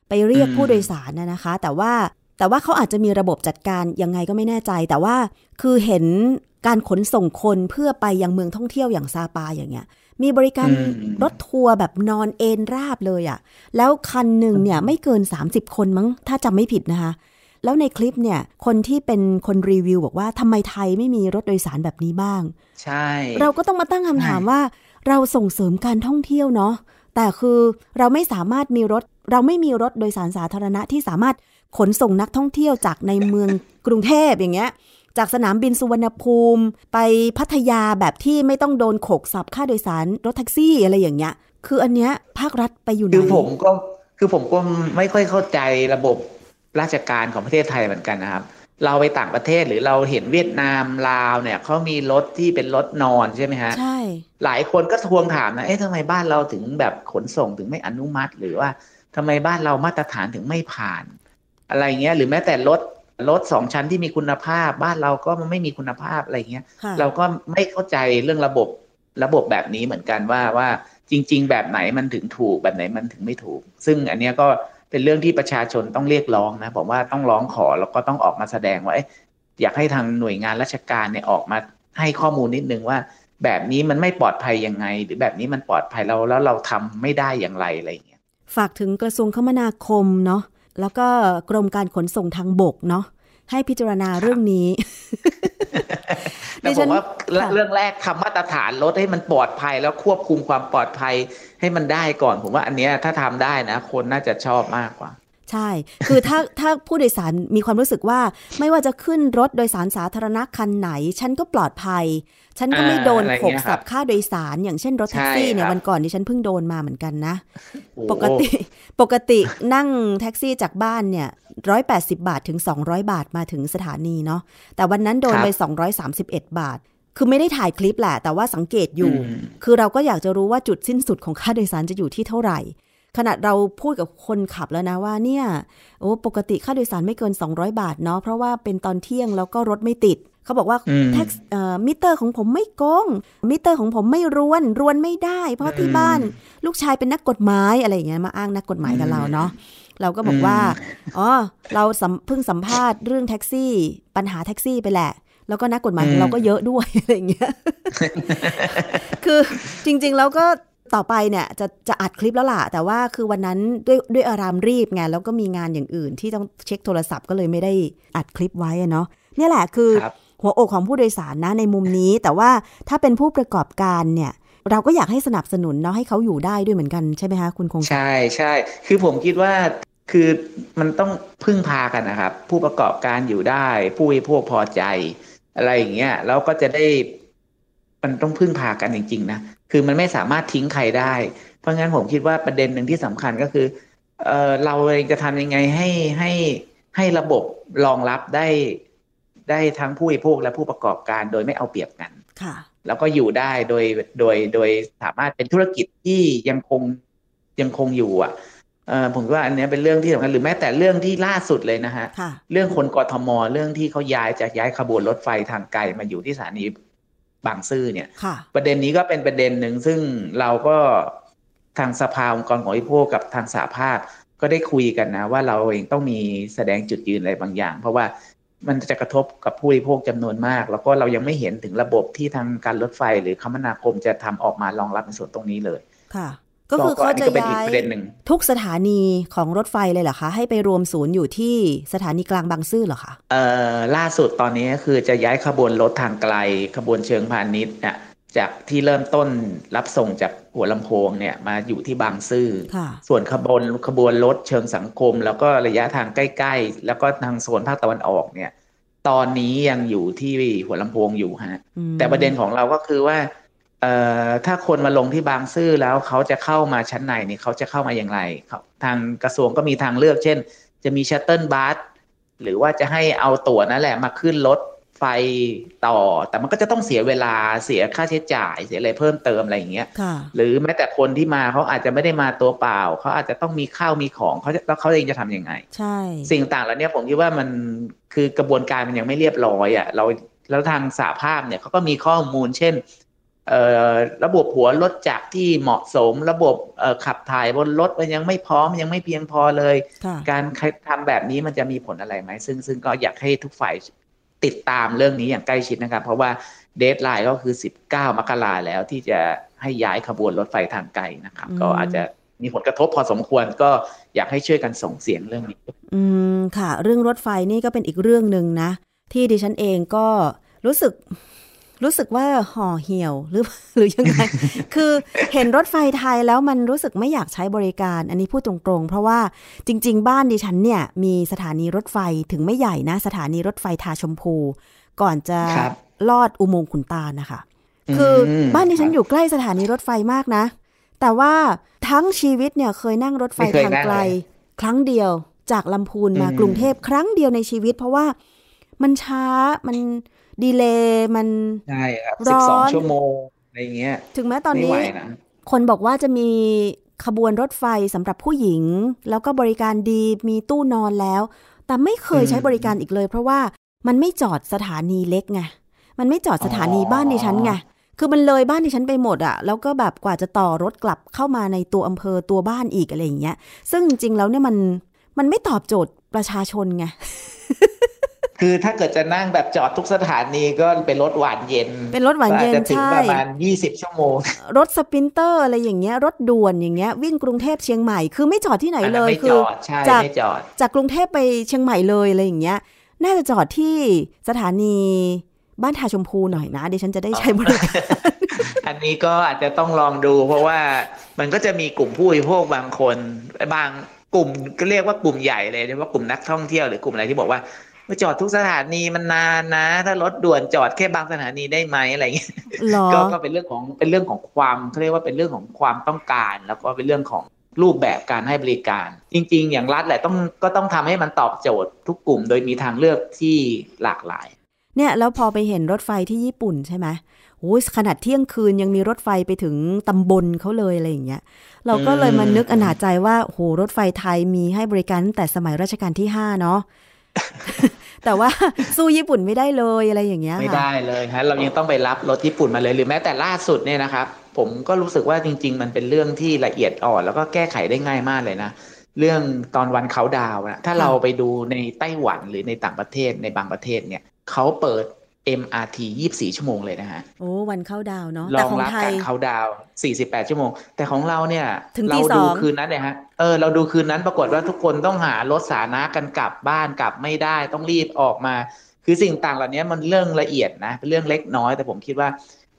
ไปเรียกผู้โดยสารนะนะคะ แต่ว่าแต่ว่าเขาอาจจะมีระบบจัดการยังไงก็ไม่แน่ใจ แต่ว่าคือเห็นการขนส่งคนเพื่อไปยังเมืองท่องเที่ยวอย่างซาปาอย่างเงี้ย มีบริการรถทัวร์แบบนอนเอนราบเลยอะ่ะ แล้วคันหนึ่งเนี่ยไม่เกิน 30 คนมั้ง ถ้าจำไม่ผิดนะคะ แล้วในคลิปเนี่ย คนที่เป็นคนรีวิวบอกว่าทำไมไทยไม่มีรถโดยสารแบบนี้บ้าง ใช่ เราก็ต้องมาตั้งคำถามว่า เราส่งเสริมการท่องเที่ยวเนาะแต่คือเราไม่สามารถมีรถ เราไม่มีรถโดยสารสาธารณะที่สามารถขนส่งนักท่องเที่ยวจากในเมืองกรุงเทพอย่างเงี้ย จากสนามบินสุวรรณภูมิ ไปพัทยาแบบที่ไม่ต้องโดนโขกสับค่าโดยสารรถแท็กซี่อะไรอย่างเงี้ย คืออันเนี้ยภาครัฐไปอยู่ไหนคือผมก็คือผมก็ไม่ค่อยเข้าใจระบบราชการของประเทศไทยเหมือนกันนะครับ เราไปต่างประเทศหรือเราเห็นเวียดนามลาวเนี่ยเขามีรถที่เป็นรถนอนใช่ไหมฮะใช่ หลายคนก็ทวงถามนะเอ๊ะทำไมบ้านเราถึงแบบขนส่งถึงไม่อนุมัติหรือว่า ทำไมบ้านเรามาตรฐานถึงไม่ผ่าน อะไรเงี้ย หรือแม้แต่รถรถสองชั้นที่มีคุณภาพ บ้านเราก็มันไม่มีคุณภาพอะไรเงี้ย เราก็ไม่เข้าใจเรื่องระบบระบบแบบนี้เหมือนกันว่าว่าจริง ๆ แบบไหนมันถึงถูกแบบไหนมันถึงไม่ถูก ซึ่งอันเนี้ยก็เป็นเรื่องที่ประชาชนต้องเรียกร้องนะผมว่าต้องร้องขอแล้วก็ต้องออกมาแสดงว่าอยากให้ทางหน่วยงานราชการเนี่ยออกมาให้ข้อมูลนิดนึงว่า แบบนี้มันไม่ปลอดภัยยังไง หรือแบบนี้มันปลอดภัยเราแล้วเราทำไม่ได้อย่างไรอะไรอย่างเงี้ย ฝากถึงกระทรวงคมนาคมเนาะแล้วก็กรมการขนส่งทางบกเนาะให้พิจารณาเรื่องนี้แต่ผมว่าเรื่องแรกทำมาตรฐานรถให้มันปลอดภัยแล้วควบคุมความปลอดภัยให้มันได้ก่อน ผมว่าอันเนี้ยถ้าทำได้นะ คนน่าจะชอบมากกว่า ใช่ คือถ้าถ้าผู้โดยสารมีความรู้สึกว่า ไม่ว่าจะขึ้นรถโดยสารสาธารณะคันไหน ฉันก็ปลอดภัย ฉันก็ไม่โดนขกสับค่าโดยสาร อย่างเช่นรถแท็กซี่เนี่ยวันก่อนที่ฉันเพิ่งโดนมาเหมือนกันนะ ปกติปกตินั่งแท็กซี่จากบ้านเนี่ยร้อยแปดสิบาทถึงสองร้อยบาทมาถึงสถานีเนาะแต่วันนั้นโดนไปสองร้อยสามสิบเอ็ดบาทคือไม่ได้ถ่ายคลิปแหละ แต่ว่าสังเกตอยู่ คือเราก็อยากจะรู้ว่าจุดสิ้นสุดของค่าโดยสารจะอยู่ที่เท่าไหร่ ขนาดเราพูดกับคนขับแล้วนะว่าเนี่ยโอ้ปกติค่าโดยสารไม่เกิน 200 บาทเนาะเพราะว่าเป็นตอนเที่ยงแล้วก็รถไม่ติดเขาบอกว่าแท็กซี่มิเตอร์ของผมไม่โกงมิเตอร์ของผมไม่รวนรวนไม่ได้ เพราะที่บ้านลูกชายเป็นนักกฎหมายอะไรอย่างเงี้ยมาอ้างนักกฎหมายกับเราเนาะเราก็บอกว่าอ๋อเราเพิ่งสัมภาษณ์เรื่องแท็กซี่ ปัญหาแท็กซี่ไปแหละ แล้วก็นักกฎหมายของเราก็เยอะด้วยอะไรอย่างเงี้ยคือจริงๆแล้วก็ ต่อไปเนี่ยจะจะอัดคลิปแล้วล่ะ แต่ว่าคือวันนั้นด้วยด้วยอารามรีบไงแล้วก็มีงานอย่างอื่นที่ต้องเช็คโทรศัพท์ก็เลยไม่ได้อัดคลิปไว้เนาะเนี่ยแหละคือหัวอกของผู้โดยสารนะในมุมนี้ แต่ว่าถ้าเป็นผู้ประกอบการเนี่ย เราก็อยากให้สนับสนุนเนาะให้เขาอยู่ได้ด้วยเหมือนกันใช่ไหมคะคุณคงใช่ใช่คือผมคิดว่าคือมันต้องพึ่งพากันนะครับ ผู้ประกอบการอยู่ได้ ผู้บริโภคพอใจ อะไรอย่างเงี้ยแล้วก็จะได้ มันต้องพึ่งพากันจริงๆนะคือมันไม่สามารถทิ้งใครได้ เพราะงั้นผมคิดว่าประเด็นหนึ่งที่สำคัญก็คือเออเราเองจะทำยังไงให้ให้ให้ระบบรองรับได้ได้ทั้งผู้บริโภคและผู้ประกอบการโดยไม่เอาเปรียบกันค่ะแล้วก็อยู่ได้โดยโดยโดยสามารถเป็นธุรกิจที่ยังคงยังคงอยู่อะเออผมว่าอันนี้เป็นเรื่องที่สำคัญหรือแม้แต่เรื่องที่ล่าสุดเลยนะฮะ เรื่องคนกทมเรื่องที่เขาย้ายจากย้ายขบวนรถไฟทางไกลมาอยู่ที่สถานี บางซื่อเนี่ย ประเด็นนี้ก็เป็นประเด็นหนึ่งซึ่งเราก็ทางสภาองค์กรของอิโภกับทางสาภาพ ก็ได้คุยกันนะ ว่าเราเองต้องมีแสดงจุดยืนอะไรบางอย่าง เพราะว่ามันจะกระทบกับผู้บริโภคจำนวนมาก แล้วก็เรายังไม่เห็นถึงระบบที่ทางการรถไฟหรือคมนาคมจะทำออกมารองรับในส่วนตรงนี้เลยค่ะ กก็คือเขาจะนนี้ก็เป็นอีย้ากยประเด็นหนึ่งทุกสถานีของรถไฟเลยเหรอคะ ให้ไปรวมศูนย์อยู่ที่สถานีกลางบางซื่อเหรอคะเอ่อล่าสุดตอนนี้ก็คือจะย้ายขบวนรถทางไกล ขบวนเชิงพาณิชย์เนี่ยจากที่เริ่มต้นรับส่งจากหัวลำโพงเนี่ยมาอยู่ที่บางซื่อค่ะส่วนขบวนขบวนรถเชิงสังคม แล้วก็ระยะทางใกล้ๆ แล้วก็ทางโซนภาคตะวันออกเนี่ย ตอนนี้ยังอยู่ที่หัวลำโพงอยู่ฮะอืมแต่ประเด็นของเราก็คือว่าเอ่อ ถ้าคนมาลงที่บางซื่อแล้วเขาจะเข้ามาชั้นในเนี่ยเขาจะเข้ามาอย่างไรครับทางกระทรวงก็มีทางเลือก เช่น จะมีชัตเติลบัสหรือว่าจะให้เอาตั๋วนั่นแหละมาขึ้นรถไฟต่อ แต่มันก็จะต้องเสียเวลาเสียค่าใช้จ่ายเสียอะไรเพิ่มเติมอะไรอย่างเงี้ยค่ะหรือแม้แต่คนที่มาเขาอาจจะไม่ได้มาตัวเปล่า เขาอาจจะต้องมีข้าวมีของเขาจะแล้วเขาเองจะทำยังไง ใช่ สิ่งต่างเหล่านี้ผมคิดว่ามันคือกระบวนการมันยังไม่เรียบร้อยอะเราแล้วทางสาภาพเนี่ยเขาก็มีข้อมูลเช่นเอ่อ ระบบหัวรถจักรที่เหมาะสม ระบบเอ่อขับถ่ายบนรถมันยังไม่พร้อมยังไม่เพียงพอเลยค่ะการทำแบบนี้มันจะมีผลอะไรไหมซึ่งซึ่งก็อยากให้ทุกฝ่ายติดตามเรื่องนี้อย่างใกล้ชิดนะครับ เพราะว่าเดทไลน์ก็คือ 19 มกราแล้วที่จะให้ย้ายขบวนรถไฟทางไกลนะครับอืมก็อาจจะมีผลกระทบพอสมควรก็อยากให้ช่วยกันส่งเสียงเรื่องนี้ อืมค่ะ เรื่องรถไฟนี่ก็เป็นอีกเรื่องหนึ่งนะ ที่ดิฉันเองก็รู้สึก รู้สึกว่าห่อเหี่ยวหรือหรือยังไง คือเห็นรถไฟไทยแล้วมันรู้สึกไม่อยากใช้บริการ อันนี้พูดตรงๆ เพราะว่าจริง ๆ บ้านดิฉันเนี่ย มีสถานีรถไฟถึงไม่ใหญ่นะ สถานีรถไฟทาชมพู ก่อนจะครับลอดอุโมงค์ขุนตาลนะคะ คืออมบ้านดิฉันอยู่ใกล้สถานีรถไฟมากนะ แต่ว่าทั้งชีวิตเนี่ยเคยนั่งรถไฟไม่เคยทางนั่งไกลเลยครั้งเดียวจากลำพูนมาอืมกรุงเทพครั้งเดียวในชีวิต เพราะว่ามันช้ามัน ดีเลย์มันใช่ครับร้สิบสองอนชั่วโมงอะไรเงี้ย ถึงแม้ตอนไม่นี้ไหวนะคนบอกว่าจะมีขบวนรถไฟสำหรับผู้หญิง แล้วก็บริการดีมีตู้นอนแล้ว แต่ไม่เคยใช้บริการอีกเลย เพราะว่ามันไม่จอดสถานีเล็กไงมันไม่จอดสถานีบ้านดิฉันไงคือมันเลยบ้านดิฉันไปหมดอะแล้วก็แบบกว่าจะต่อรถกลับเข้ามาในตัวอำเภอตัวบ้านอีกอะไรอย่างเงี้ย ซึ่งจริงๆแล้วเนี่ยมันมันไม่ตอบโจทย์ประชาชนไง คือถ้าเกิดจะนั่งแบบจอดทุกสถานีก็เป็นรถหวานเย็น เป็นรถหวานเย็นก็อาจจะถึงใช่ประมาณยี่สิบชั่วโมง รถสปรินเตอร์อะไรอย่างเงี้ย รถด่วนอย่างเงี้ย วิ่งกรุงเทพเชียงใหม่ คือไม่จอดที่ไหนเลยอันเลนั้นคือไม่จอดใช่จากไม่จอดจากกรุงเทพไปเชียงใหม่เลยอะไรอย่างเงี้ย น่าจะจอดที่สถานีบ้านทาชมพูหน่อยนะดิฉันจะได้ใช้บริการอันนี้ก็อาจจะต้องลองดู เพราะว่ามันก็จะมีกลุ่มผู้บริโภคบางคน บางกลุ่มก็เรียกว่ากลุ่มใหญ่เลยเรียกว่ากลุ่มนักท่องเที่ยวหรือกลุ่มอะไรที่บอกว่ามา จอดทุกสถานีมันนานนะ ถ้ารถด่วนจอดแค่บางสถานีได้ไหมอะไรอย่างเงี้ยหรอก็ก็เป็นเรื่องของเป็นเรื่องของความเขาเรียกว่าเป็นเรื่องของความต้องการ แล้วก็เป็นเรื่องของรูปแบบการให้บริการ จริง ๆ อย่างรัฐแหละต้องก็ต้องทำให้มันตอบโจทย์ทุกกลุ่ม โดยมีทางเลือกที่หลากหลาย เนี่ยแล้วพอไปเห็นรถไฟที่ญี่ปุ่นใช่ไหมโอ้ยขนาดเที่ยงคืนยังมีรถไฟไปถึงตำบลเขาเลยอะไรอย่างเงี้ย เราก็เลยมานึกอนาจใจว่าโหรถไฟไทยมีให้บริการตั้งแต่สมัยรัชกาลที่ห้าเนาะ แต่ว่าสู้ญี่ปุ่นไม่ได้เลยอะไรอย่างเงี้ยไม่ค่ะได้เลยฮะเรายังต้องไปรับรถญี่ปุ่นมาเลยหรือแม้แต่ล่าสุดเนี่ยนะครับผมก็รู้สึกว่าจริง ๆ มันเป็นเรื่องที่ละเอียดอ่อน แล้วก็แก้ไขได้ง่ายมากเลยนะเรื่องตอนวันเขาดาวน์นะถ้าเราไปดูในไต้หวันหรือในต่างประเทศในบางประเทศเนี่ยเขาเปิด MRT 24 ชั่วโมงเลยนะฮะ โอ้ วันเข้าดาวน์เนาะรแต่องของรับไทยการเขาดาวน์48 ชั่วโมง แต่ของเราเนี่ยถึงตีเราสดูองคืนนั้นเนี่ยฮะ เออ เราดูคืนนั้นปรากฏว่าทุกคนต้องหารถสาธารณะกันกลับบ้านกลับไม่ได้ต้องรีบออกมา คือสิ่งต่างเหล่านี้มันเรื่องละเอียดนะ เป็นเรื่องเล็กน้อย แต่ผมคิดว่า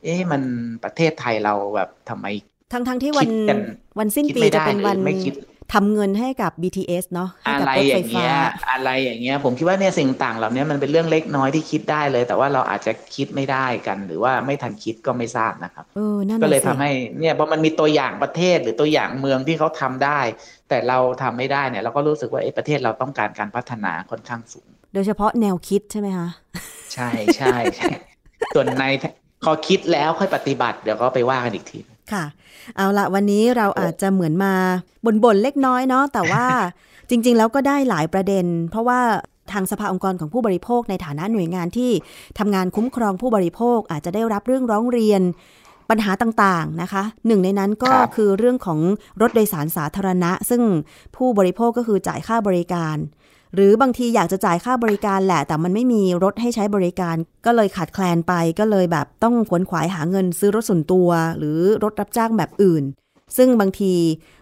เอ๊ะ มันประเทศไทยเราแบบทำไม ทั้งทั้งที่วันคิดกันวันสิ้นคิดปีไม่จะได้เป็นวันหรือไม่คิด ทำเงินให้กับ BTS เนาะให้อะกับไรรถอไฟย่างฟ้าเงี้ยอะไรอย่างเงี้ย ผมคิดว่าเนี่ยสิ่งต่างเหล่านี้มันเป็นเรื่องเล็กน้อยที่คิดได้เลย แต่ว่าเราอาจจะคิดไม่ได้กัน หรือว่าไม่ทันคิดก็ไม่ทราบนะครับเออนั่นก็เลยน่ะทำสิให้เนี่ยพอมันมีตัวอย่างประเทศหรือตัวอย่างเมืองที่เขาทำได้ แต่เราทำไม่ได้เนี่ยเราก็รู้สึกว่าเอะประเทศเราต้องการการพัฒนาค่อนข้างสูง โดยเฉพาะแนวคิดใช่ไหมคะใช่ใช่ใช่ส่วนในพอคิดแล้วค่อยปฏิบัติ เดี๋ยวก็ไปว่ากันอีกที ค่ะ เอาละวันนี้เราอาจจะเหมือนมาบ่นๆเล็กน้อยเนาะแต่ว่าจริง ๆ แล้วก็ได้หลายประเด็น เพราะว่าทางสภาองค์กรของผู้บริโภคในฐานะหน่วยงานที่ทำงานคุ้มครองผู้บริโภคอาจจะได้รับเรื่องร้องเรียนปัญหาต่างๆนะคะ หนึ่งในนั้นก็ครับคือเรื่องของรถโดยสารสาธารณะ ซึ่งผู้บริโภคก็คือจ่ายค่าบริการ หรือบางทีอยากจะจ่ายค่าบริการแหละ แต่มันไม่มีรถให้ใช้บริการ ก็เลยขาดแคลนไป ก็เลยแบบต้องขวนขวายหาเงินซื้อรถส่วนตัว หรือรถรับจ้างแบบอื่น ซึ่งบางที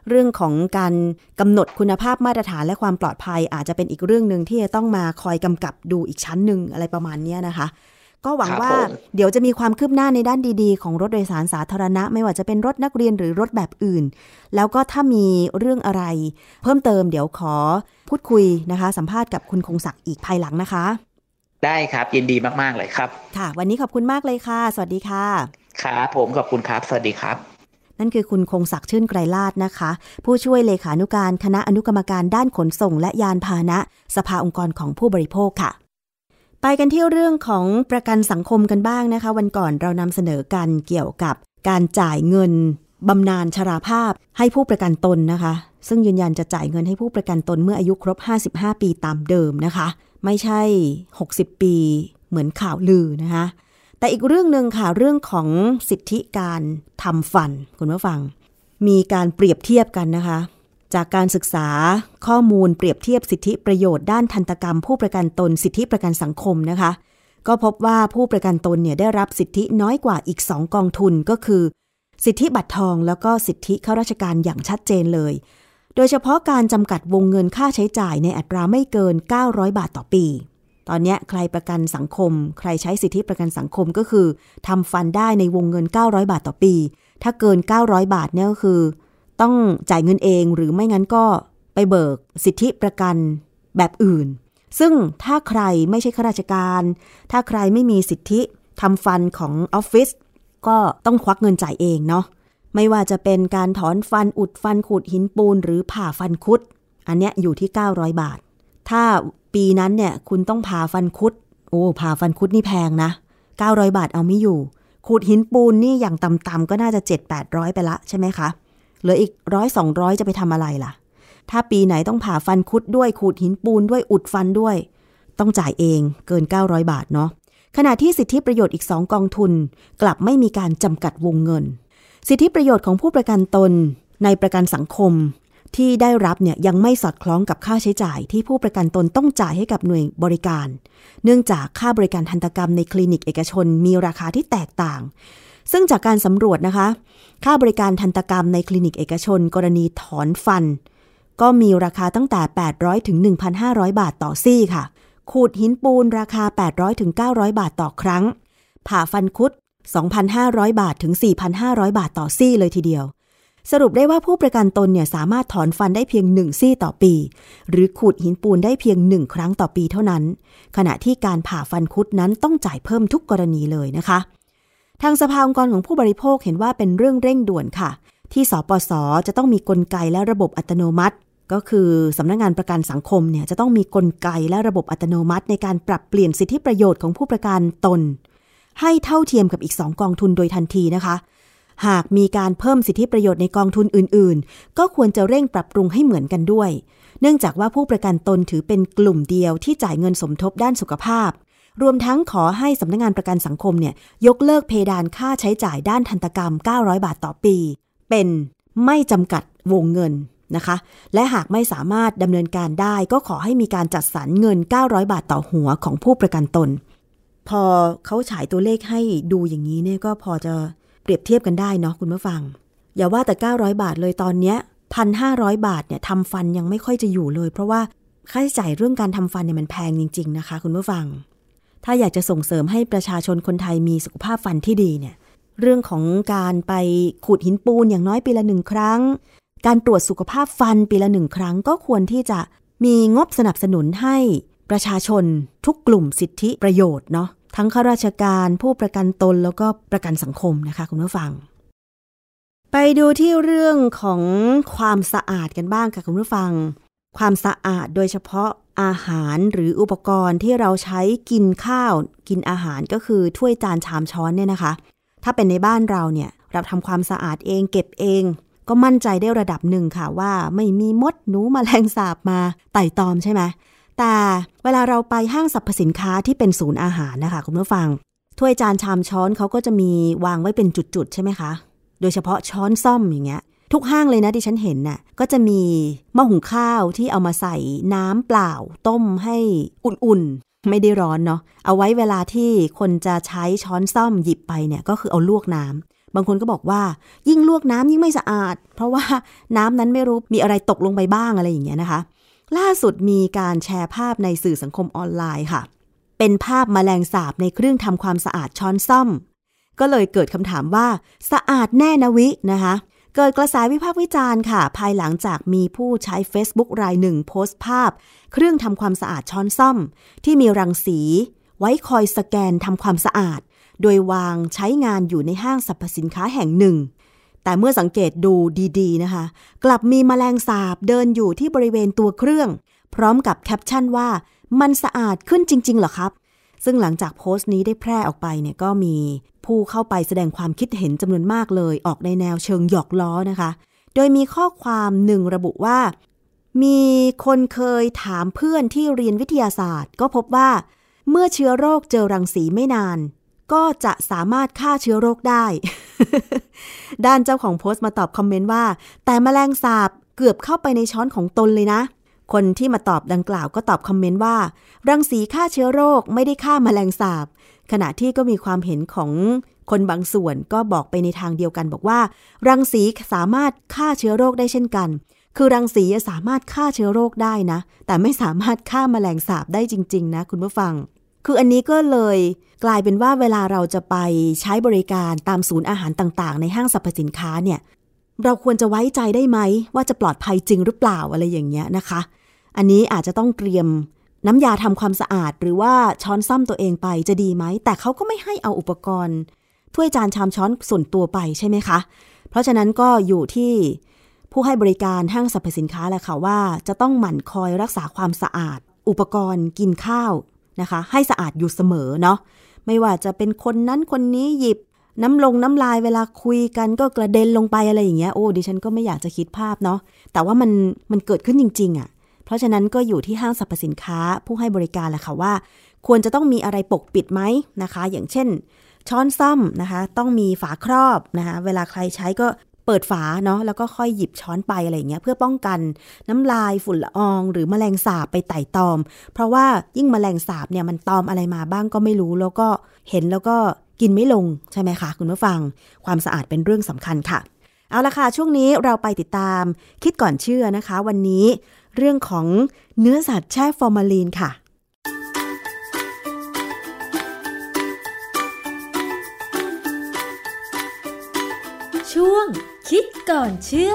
เรื่องของการกำหนดคุณภาพมาตรฐานและความปลอดภัย อาจจะเป็นอีกเรื่องหนึ่งที่จะต้องมาคอยกำกับดูอีกชั้นหนึ่งอะไรประมาณนี้นะคะ ก็หวังว่าเดี๋ยวจะมีความคืบหน้าในด้านดีๆ ของรถโดยสารสาธารณะ ไม่ว่าจะเป็นรถนักเรียนหรือรถแบบอื่น แล้วก็ถ้ามีเรื่องอะไร เพิ่มเติมเดี๋ยวขอพูดคุยนะคะ สัมภาษณ์กับคุณคงศักดิ์อีกภายหลังนะคะ ได้ครับยินดีมากๆเลยครับ ค่ะ วันนี้ขอบคุณมากเลยค่ะ สวัสดีค่ะครับผมขอบคุณครับ สวัสดีครับนั่นคือคุณคงศักดิ์ชื่นไกรลาดนะคะ ผู้ช่วยเลขานุการคณะอนุกรรมการด้านขนส่งและยานพาหนะ สภาองค์กรของผู้บริโภคค่ะ ไปกันที่เรื่องของประกันสังคมกันบ้างนะคะ วันก่อนเรานำเสนอกันเกี่ยวกับการจ่ายเงินบำนาญชราภาพให้ผู้ประกันตนนะคะ ซึ่งยืนยันจะจ่ายเงินให้ผู้ประกันตนเมื่ออายุครบ 55 ปีตามเดิมนะคะ ไม่ใช่ 60 ปีเหมือนข่าวลือนะคะ แต่อีกเรื่องหนึ่งค่ะเรื่องของสิทธิการทำฟันคุณผู้ฟัง มีการเปรียบเทียบกันนะคะ จากการศึกษาข้อมูลเปรียบเทียบสิทธิประโยชน์ด้านทันตกรรม ผู้ประกันตนสิทธิประกันสังคมนะคะ ก็พบว่าผู้ประกันตนเนี่ยได้รับสิทธิน้อยกว่าอีกสองกองทุนก็คือ สิทธิบัตรทองแล้วก็สิทธิข้าราชการอย่างชัดเจนเลย โดยเฉพาะการจำกัดวงเงินค่าใช้จ่ายในอัตราไม่เกิน 900 บาทต่อปี ตอนนี้ใครประกันสังคม ใครใช้สิทธิประกันสังคมก็คือทำฟันได้ในวงเงิน 900 บาทต่อปี ถ้าเกิน 900 บาทเนี่ยก็คือ ต้องจ่ายเงินเองหรือไม่งั้นก็ไปเบิกสิทธิประกันแบบอื่น ซึ่งถ้าใครไม่ใช่ข้าราชการ ถ้าใครไม่มีสิทธิทำฟันของออฟฟิศก็ต้องควักเงินจ่ายเองเนาะไม่ว่าจะเป็นการถอนฟันอุดฟันขูดหินปูนหรือผ่าฟันคุด อันเนี้ยอยู่ที่ 900 บาท ถ้าปีนั้นเนี่ยคุณต้องผ่าฟันคุด โอ้ผ่าฟันคุดนี่แพงนะ 900 บาทเอาไม่อยู่ ขูดหินปูนนี่อย่างต่ำๆก็น่าจะ 7-800 ไปละใช่ไหมคะ เหลืออีกร้อยสองร้อยจะไปทำอะไรล่ะ ถ้าปีไหนต้องผ่าฟันคุดด้วยขูดหินปูนด้วยอุดฟันด้วย ต้องจ่ายเองเกิน 900 บาทเนาะขณะที่สิทธิประโยชน์อีกสองกองทุน กลับไม่มีการจำกัดวงเงิน สิทธิประโยชน์ของผู้ประกันตน ในประกันสังคม ที่ได้รับเนี่ยยังไม่สอดคล้องกับค่าใช้จ่าย ที่ผู้ประกันตนต้องจ่ายให้กับหน่วยบริการ เนื่องจากค่าบริการทันตกรรมในคลินิกเอกชน มีราคาที่แตกต่าง ซึ่งจากการสำรวจนะคะ ค่าบริการทันตกรรมในคลินิกเอกชน กรณีถอนฟัน ก็มีราคาตั้งแต่ 800 ถึง 1,500 บาทต่อซี่ค่ะ ขูดหินปูนราคา 800 ถึง 900 บาทต่อครั้ง ผ่าฟันคุด 2,500 บาทถึง 4,500 บาทต่อซี่เลยทีเดียว สรุปได้ว่าผู้ประกันตนเนี่ยสามารถถอนฟันได้เพียงหนึ่งซี่ต่อปี หรือขูดหินปูนได้เพียงหนึ่งครั้งต่อปีเท่านั้น ขณะที่การผ่าฟันคุดนั้นต้องจ่ายเพิ่มทุกกรณีเลยนะคะ ทางสภาองค์กรของผู้บริโภคเห็นว่าเป็นเรื่องเร่งด่วนค่ะ ที่สปสจะต้องมีกลไกและระบบอัตโนมัติ ก็คือสำนักงงานประกันสังคมเนี่ยจะต้องมีกลไกและระบบอัตโนมัติ ในการปรับเปลี่ยนสิทธิประโยชน์ของผู้ประกันตน ให้เท่าเทียมกับอีกสองกองทุนโดยทันทีนะคะ หากมีการเพิ่มสิทธิประโยชน์ในกองทุนอื่น ๆ ก็ควรจะเร่งปรับปรุงให้เหมือนกันด้วย เนื่องจากว่าผู้ประกันตนถือเป็นกลุ่มเดียวที่จ่ายเงินสมทบด้านสุขภาพ รวมทั้งขอให้สำนักงงานประกันสังคมเนี่ยยกเลิกเพดานค่าใช้จ่ายด้านทันตกรรม 900 บาทต่อปี เป็นไม่จำกัดวงเงินนะคะ และหากไม่สามารถดำเนินการได้ก็ขอให้มีการจัดสรรเงิน 900 บาทต่อหัวของผู้ประกันตน พอเขาฉายตัวเลขให้ดูอย่างนี้เนี่ยก็พอจะเปรียบเทียบกันได้เนาะคุณผู้ฟัง อย่าว่าแต่ 900 บาทเลยตอนเนี้ยพันห้าร้อยบาทเนี่ยทำฟันยังไม่ค่อยจะอยู่เลย เพราะว่าค่าใช้จ่ายเรื่องการทำฟันเนี่ยมันแพงจริง ๆ นะคะ คุณผู้ฟัง ถ้าอยากจะส่งเสริมให้ประชาชนคนไทยมีสุขภาพฟันที่ดีเนี่ยเรื่องของการไปขูดหินปูนอย่างน้อยปีละหนึ่งครั้ง การตรวจสุขภาพฟันปีละหนึ่งครั้ง ก็ควรที่จะมีงบสนับสนุนให้ประชาชนทุกกลุ่มสิทธิประโยชน์เนาะทั้งข้าราชการผู้ประกันตนแล้วก็ประกันสังคมนะคะคุณผู้ฟัง ไปดูที่เรื่องของความสะอาดกันบ้างค่ะคุณผู้ฟัง ความสะอาดโดยเฉพาะอาหารหรืออุปกรณ์ที่เราใช้กินข้าว กินอาหารก็คือถ้วยจานชามช้อนเนี่ยนะคะ ถ้าเป็นในบ้านเราเนี่ยเราทำความสะอาดเองเก็บเอง ก็มั่นใจได้ระดับหนึ่งค่ะว่าไม่มีมดหนูมแมลงสาบมาไต่ตอมใช่ไหมแต่เวลาเราไปห้างสรรพสินค้าที่เป็นศูนย์อาหารนะคะคุณผู้ฟัง ถ้วยจานชามช้อนเขาก็จะมีวางไว้เป็นจุดๆใช่ไหมคะ โดยเฉพาะช้อนซ่อมอย่างเงี้ย ทุกห้างเลยนะที่ฉันเห็นน่ะก็จะมีหม้อหุงข้าวที่เอามาใส่น้ำเปล่า ต้มให้อุ่นๆ ไม่ได้ร้อนเนาะเอาไว้เวลาที่คนจะใช้ช้อนซ่อมหยิบไปเนี่ยก็คือเอาลวกน้ำบางคนก็บอกว่ายิ่งลวกน้ำยิ่งไม่สะอาด เพราะว่าน้ำนั้นไม่รู้มีอะไรตกลงไปบ้างอะไรอย่างเงี้ยนะคะ ล่าสุดมีการแชร์ภาพในสื่อสังคมออนไลน์ค่ะ เป็นภาพมแมลงสาบในเครื่องทำความสะอาดช้อนซ่อม ก็เลยเกิดคำถามว่า สะอาดแน่นะวินะคะ เกิดกระแสวิพากษ์วิจารณ์ค่ะ ภายหลังจากมีผู้ใช้ Facebook รายหนึ่งโพสต์ภาพ เครื่องทำความสะอาดช้อนซ่อม ที่มีรังสี ไว้คอยสแกนทำความสะอาด โดยวางใช้งานอยู่ในห้างสรรพสินค้าแห่งหนึ่ง แต่เมื่อสังเกตดูดีๆนะคะ กลับมีมแมลงสาบเดินอยู่ที่บริเวณตัวเครื่อง พร้อมกับแคปชั่นว่า มันสะอาดขึ้นจริง ๆ เหรอครับ ซึ่งหลังจากโพสต์นี้ได้แพร่ออกไปเนี่ยก็มีผู้เข้าไปแสดงความคิดเห็นจำนวนมากเลย ออกในแนวเชิงหยอกล้อนะคะ โดยมีข้อความหนึ่งระบุว่า มีคนเคยถามเพื่อนที่เรียนวิทยาศาสตร์ ก็พบว่า เมื่อเชื้อโรคเจอรังสีไม่นาน ก็จะสามารถฆ่าเชื้อโรคได้ ด้านเจ้าของโพสต์มาตอบคอมเมนต์ว่า แต่แมลงสาบเกือบเข้าไปในช้อนของตนเลยนะ คนที่มาตอบดังกล่าวก็ตอบคอมเมนต์ว่า รังสีฆ่าเชื้อโรคไม่ได้ฆ่าแมลงสาบ ขณะที่ก็มีความเห็นของคนบางส่วนก็บอกไปในทางเดียวกันบอกว่า รังสีสามารถฆ่าเชื้อโรคได้เช่นกัน คือรังสีสามารถฆ่าเชื้อโรคได้นะ แต่ไม่สามารถฆ่ามาแมลงสาบได้จริง ๆ นะ คุณผู้ฟัง คืออันนี้ก็เลยกลายเป็นว่าเวลาเราจะไปใช้บริการตามศูนย์อาหารต่าง ๆ ในห้างสรรพสินค้าเนี่ย เราควรจะไว้ใจได้ไหม ว่าจะปลอดภัยจริงหรือเปล่าอะไรอย่างเงี้ยนะคะ อันนี้อาจจะต้องเตรียมน้ำยาทำความสะอาด หรือว่าช้อนซ่อมตัวเองไปจะดีไหม แต่เขาก็ไม่ให้เอาอุปกรณ์ถ้วยจานชามช้อนส่วนตัวไปใช่ไหมคะ เพราะฉะนั้นก็อยู่ที่ผู้ให้บริการห้างสรรพสินค้าแหละค่ะว่าจะต้องหมั่นคอยรักษาความสะอาด อุปกรณ์กินข้าวนะคะ ให้สะอาดอยู่เสมอเนาะไม่ว่าจะเป็นคนนั้นคนนี้หยิบ น้ำลงน้ำลายเวลาคุยกันก็กระเด็นลงไปอะไรอย่างเงี้ยโอ้ดิฉันก็ไม่อยากจะคิดภาพเนาะแต่ว่ามันมันเกิดขึ้นจริง ๆอะ่ะ เพราะฉะนั้นก็อยู่ที่ห้างสรรพสินค้าผู้ให้บริการแหละค่ะว่า ควรจะต้องมีอะไรปกปิดไหมนะคะ อย่างเช่น ช้อนซ่อมนะคะ ต้องมีฝาครอบนะคะเวลาใครใช้ก็เปิดฝาเนาะแล้วก็ค่อยหยิบช้อนไปอะไรเงี้ยเพื่อป้องกันน้ำลายฝุ่นละออง หรือมแมลงสาบไปไต่ตอม เพราะว่ายิ่งมแมลงสาบเนี่ยมันตอมอะไรมาบ้างก็ไม่รู้ แล้วก็เห็นแล้วก็ กินไม่ลงใช่ไหมคะคุณผู้ฟัง ความสะอาดเป็นเรื่องสำคัญค่ะ เอาละค่ะ ช่วงนี้เราไปติดตามคิดก่อนเชื่อนะคะ วันนี้เรื่องของเนื้อสัตว์แช่ฟอร์มาลีนค่ะช่วงคิดก่อนเชื่อ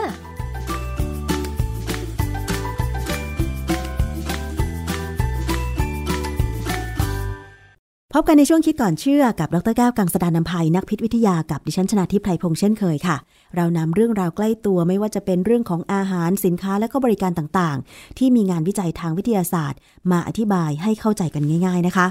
พบกันในช่วงคิดก่อนเชื่อกับดรแก้วกังสดานนภัยนักพิษวิทยากับดิฉันชนาทิพไพรพงษ์เช่นเคยค่ะ เรานำเรื่องราวใกล้ตัวไม่ว่าจะเป็นเรื่องของอาหารสินค้าและก็บริการต่างๆ ที่มีงานวิจัยทางวิทยาศาสตร์ มาอธิบายให้เข้าใจกันง่าย ๆนะคะ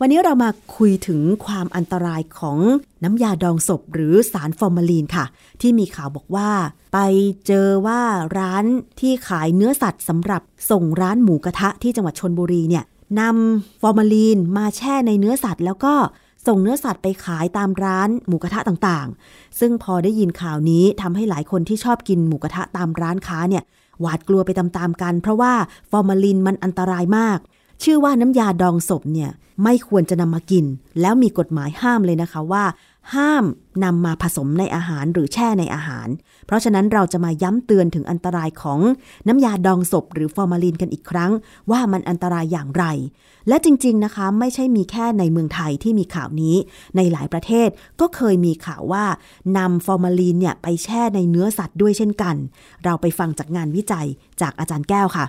วันนี้เรามาคุยถึงความอันตรายของน้ำยาดองศพหรือสารฟอร์มาลีนค่ะ ที่มีข่าวบอกว่า ไปเจอว่าร้านที่ขายเนื้อสัตว์สำหรับส่งร้านหมูกระทะที่จังหวัดชนบุรีเนี่ย นำฟอร์มาลีนมาแช่ในเนื้อสัตว์ แล้วก็ส่งเนื้อสัตว์ไปขายตามร้านหมูกระทะต่างๆ ซึ่งพอได้ยินข่าวนี้ทำให้หลายคนที่ชอบกินหมูกระทะตามร้านค้าเนี่ยหวาดกลัวไปตามๆกัน เพราะว่าฟอร์มาลีนมันอันตรายมาก ชื่อว่าน้ำยาดองศพเนี่ยไม่ควรจะนำมากิน แล้วมีกฎหมายห้ามเลยนะคะว่า ห้ามนำมาผสมในอาหารหรือแช่ในอาหาร เพราะฉะนั้นเราจะมาย้ำเตือนถึงอันตรายของน้ำยาดองศพหรือฟอร์มาลีนกันอีกครั้ง ว่ามันอันตรายอย่างไร และจริง ๆ นะคะไม่ใช่มีแค่ในเมืองไทยที่มีข่าวนี้ ในหลายประเทศก็เคยมีข่าวว่านำฟอร์มาลีนเนี่ยไปแช่ในเนื้อสัตว์ด้วยเช่นกัน เราไปฟังจากงานวิจัยจากอาจารย์แก้วค่ะ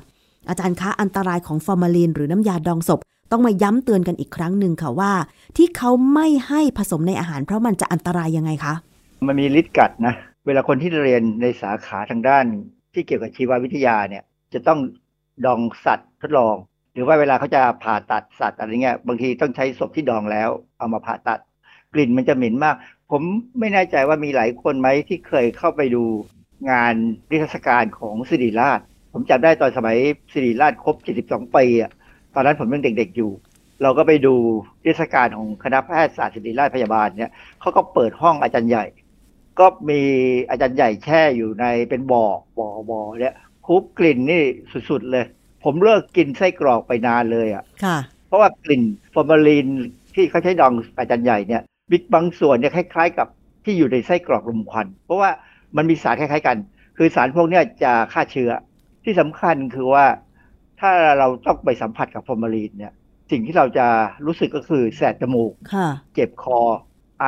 อาจารย์คะอันตรายของฟอร์มาลีนหรือน้ำยาดองศพ ต้องมาย้ำเตือนกันอีกครั้งหนึ่งค่ะว่า ที่เขาไม่ให้ผสมในอาหาร เพราะมันจะอันตรายยังไงคะมันมีฤทธิ์กัดนะ เวลาคนที่เรียนในสาขาทางด้าน ที่เกี่ยวกับชีววิทยาเนี่ย จะต้องดองสัตว์ทดลอง หรือว่าเวลาเขาจะผ่าตัดสัตว์อะไรเงี้ยบางทีต้องใช้ศพที่ดองแล้ว เอามาผ่าตัด กลิ่นมันจะเหม็นมาก ผมไม่แน่ใจว่ามีหลายคนไหมที่เคยเข้าไปดูงานนิทรรศการของสิริราช ผมจำได้ตอนสมัยสิริราชครบ 72 ปีอะ ตอนนั้นผมยังเด็กๆอยู่ เราก็ไปดูเทศกาลของคณะแพทยศาสตร์ศิริราชพยาบาลเนี่ยเขาก็เปิดห้องอาจารย์ใหญ่ ก็มีอาจารย์ใหญ่แช่อยู่ในเป็นบ่อบ่อบ่อเนี่ยคุบกลิ่นนี่สุดๆเลย ผมเลิกกินไส้กรอกไปนานเลยอะค่ะ เพราะว่ากลิ่นฟอร์มาลีนที่เขาใช้ดองอาจารย์ใหญ่เนี่ยบิ๊กบางส่วนเนี่ยคล้าย ๆ กับที่อยู่ในไส้กรอกลมควัน เพราะว่ามันมีสารคล้ายๆกัน คือสารพวกเนี้ยจะฆ่าเชื้อ ที่สำคัญคือว่า ถ้าเราต้องไปสัมผัสกับฟอร์มาลีนเนี่ย สิ่งที่เราจะรู้สึกก็คือแสบจมูกค่ะเจ็บคอ ไอ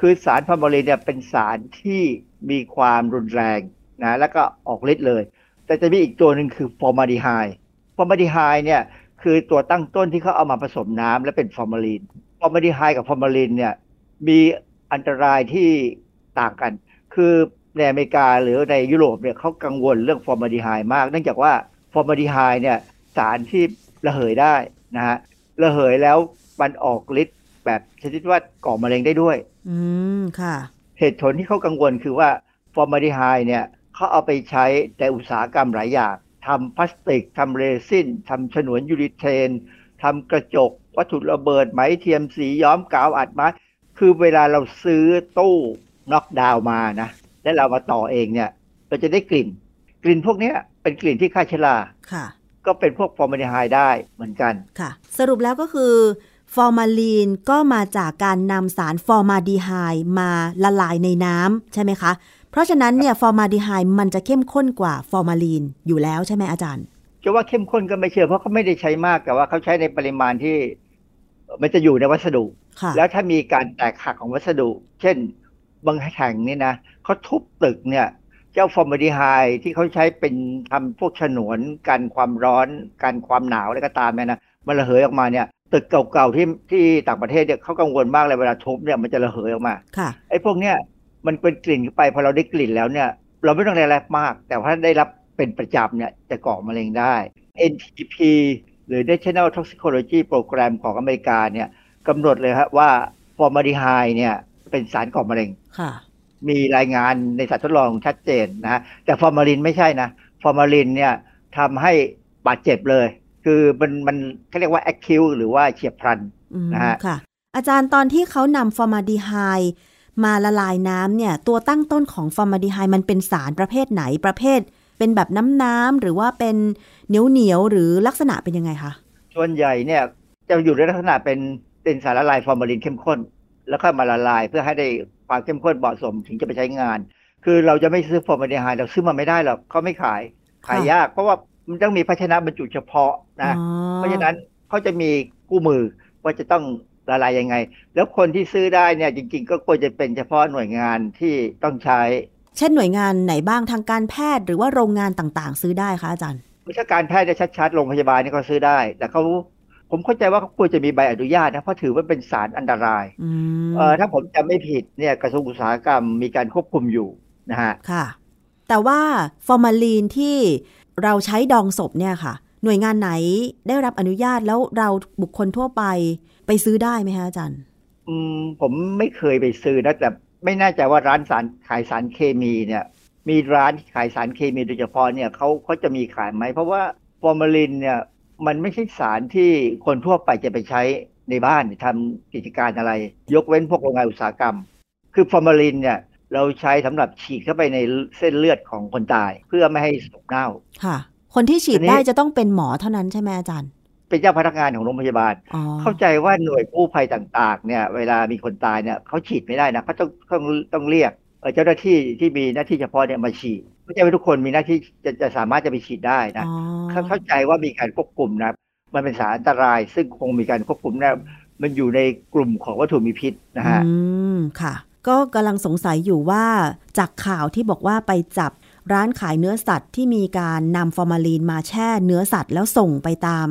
คือสารฟอร์มาลีนเนี่ยเป็นสารที่มีความรุนแรงนะ แล้วก็ออกฤทธิ์เลย แต่จะมีอีกตัวหนึ่งคือฟอร์มาลดีไฮด์ ฟอร์มาลดีไฮด์เนี่ยคือตัวตั้งต้นที่เขาเอามาผสมน้ำและเป็นฟอร์มาลีน ฟอร์มาลดีไฮด์กับฟอร์มาลีนเนี่ยมีอันตรายที่ต่างกัน คือในอเมริกาหรือในยุโรปเนี่ยเขากังวลเรื่องฟอร์มาลดีไฮด์มาก เนื่องจากว่า ฟอร์มาลดีไฮด์เนี่ยสารที่ระเหยได้นะฮะระเหยแล้วมันออกฤทธิ์แบบชนิดว่าก่อมะเร็งได้ด้วย อืมค่ะ เหตุผลที่เขากังวลคือว่าฟอร์มาลดีไฮด์เนี่ยเขาเอาไปใช้ในอุตสาหกรรมหลายอย่างทำพลาสติกทำเรซินทำฉนวนยูรีเทนทำกระจก วัตถุระเบิดไหมเทียมสีย้อมกาวอัดไม้คือเวลาเราซื้อตู้น็อกดาวน์มานะ แล้วเรามาต่อเองเนี่ย เราจะได้กลิ่นก ลิ่นพวกเนี้ยเป็นกลิ่นที่ฆ่าเชื้อราค่ะ ก็เป็นพวกฟอร์มาลดีไฮด์ได้เหมือนกันค่ะ สรุปแล้วก็คือฟอร์มาลีนก็มาจากการนำสารฟอร์มาลดีไฮด์มาละลายในน้ำใช่ไหมคะ เพราะฉะนั้นเนี่ยฟอร์มาลดีไฮด์มันจะเข้มข้นกว่าฟอร์มาลีนอยู่แล้วใช่ไหมอาจารย์ จะว่าเข้มข้นก็ไม่เชิงเพราะเขาไม่ได้ใช้มากแต่ว่าเขาใช้ในปริมาณที่มันจะอยู่ในวัสดุค่ะแล้วถ้ามีการแตกหักของวัสดุ เช่น บางแห่งนี่นะเขาทุบตึกเนี่ย เจ้าฟอร์มาดีไฮที่เขาใช้เป็นทำพวกฉนวนกันความร้อนกันความหนาวอะไรก็ตามเนี่ยนะมันระเหยออกมาเนี่ยตึกเก่าๆที่ที่ต่างประเทศเนี่ยเขากังวลมากเลยเวลาทุบเนี่ยมันจะระเหยออกมาค่ะไอ้พวกเนี้ยมันเป็นกลิ่นเข้าไปพอเราได้กลิ่นแล้วเนี่ย เราไม่ต้องอะไรมาก แต่ว่าได้รับเป็นประจำเนี่ยจะก่อมะเร็งได้ NTP หรือ National Toxicology Program ของอเมริกาเนี่ยกำหนดเลยครับว่าฟอร์มาลดีไฮด์เนี่ยเป็นสารก่อมะเร็งค่ะ มีรายงานในสัตว์ทดลองชัดเจนนะฮะแต่ฟอร์มาลินไม่ใช่นะฟอร์มาลินเนี่ยทำให้บาดเจ็บเลย คือมันมันเขาเรียกว่า acute หรือว่าเฉียบพลันอืมนะฮะค่ะ อาจารย์ตอนที่เขานำฟอร์มาลดีไฮด์มาละลายน้ำเนี่ย ตัวตั้งต้นของฟอร์มาลดีไฮด์มันเป็นสารประเภทไหนประเภท เป็นแบบน้ำน้ำหรือว่าเป็นเหนียวเหนียวๆหรือลักษณะเป็นยังไงคะส่วนใหญ่เนี่ยจะอยู่ในลักษณะเป็นเป็นสารละลายฟอร์มาลินเข้มข้น แล้วค่อยมาละลายเพื่อให้ได้ความเข้มข้นเหมาะสมถึงจะไปใช้งาน คือเราจะไม่ซื้อฟอร์มาลินไฮเราซื้อมาไม่ได้หรอกเขาไม่ขายขายค่ะยาก เพราะว่ามันต้องมีภาชนะบรรจุเฉพาะนะอ๋อเพราะฉะนั้นเขาจะมีกู้มือว่าจะต้องละลายยังไง แล้วคนที่ซื้อได้เนี่ยจริง ๆ ก็ควรจะเป็นเฉพาะหน่วยงานที่ต้องใช้ เช่นหน่วยงานไหนบ้างทางการแพทย์หรือว่าโรงงานต่างๆ ซื้อได้คะอาจารย์วิชาการแพทย์จะชัดๆโรงพยาบาลนี่ก็ซื้อได้ แต่เขา ผมเข้าใจว่าเขาควรจะมีใบอนุญาตนะเพราะถือว่าเป็นสารอันตรายอืมเออถ้าผมจำไม่ผิดเนี่ยกระทรวงอุตสาหกรรมมีการควบคุมอยู่นะฮะค่ะ แต่ว่าฟอร์มาลีนที่เราใช้ดองศพเนี่ยค่ะ หน่วยงานไหนได้รับอนุญาตแล้วเราบุคคลทั่วไปไปซื้อได้ไหมคะอาจารย์อืมผมไม่เคยไปซื้อนะแต่ไม่แน่ใจว่าร้านสารขายสารเคมีเนี่ย มีร้านที่ขายสารเคมีโดยเฉพาะเนี่ยเขาเขาจะมีขายไหมเพราะว่าฟอร์มาลินเนี่ย มันไม่ใช่สารที่คนทั่วไปจะไปใช้ในบ้านทำกิจการอะไร ยกเว้นพวกโรงงานอุตสาหกรรม คือฟอร์มาลินเนี่ยเราใช้สำหรับฉีดเข้าไปในเส้นเลือดของคนตาย เพื่อไม่ให้ศพเน่าค่ะ คนที่ฉีดอันนี้ได้จะต้องเป็นหมอเท่านั้นใช่ไหมอาจารย์ เป็นเจ้าพนักงานของโรงพยาบาลอ๋อเข้าใจว่าหน่วยกู้ภัยต่างๆ เนี่ย เวลามีคนตายเนี่ยเขาฉีดไม่ได้นะเขาต้องต้องต้องเรียกเอ่อเจ้าหน้าที่ที่มีหน้าที่เฉพาะเนี่ยมาฉีด ไม่ใช่ว่าทุกคนมีหน้าที่จะจะสามารถจะไปฉีดได้นะอ๋อเขาเข้าใจว่ามีการควบคุมนะมันเป็นสารอันตราย ซึ่งคงมีการควบคุมนะมันอยู่ในกลุ่มของวัตถุมีพิษนะฮะอืมค่ะ ก็กำลังสงสัยอยู่ว่าจากข่าวที่บอกว่าไปจับร้านขายเนื้อสัตว์ที่มีการนำฟอร์มาลีนมาแช่เนื้อสัตว์แล้วส่งไปตาม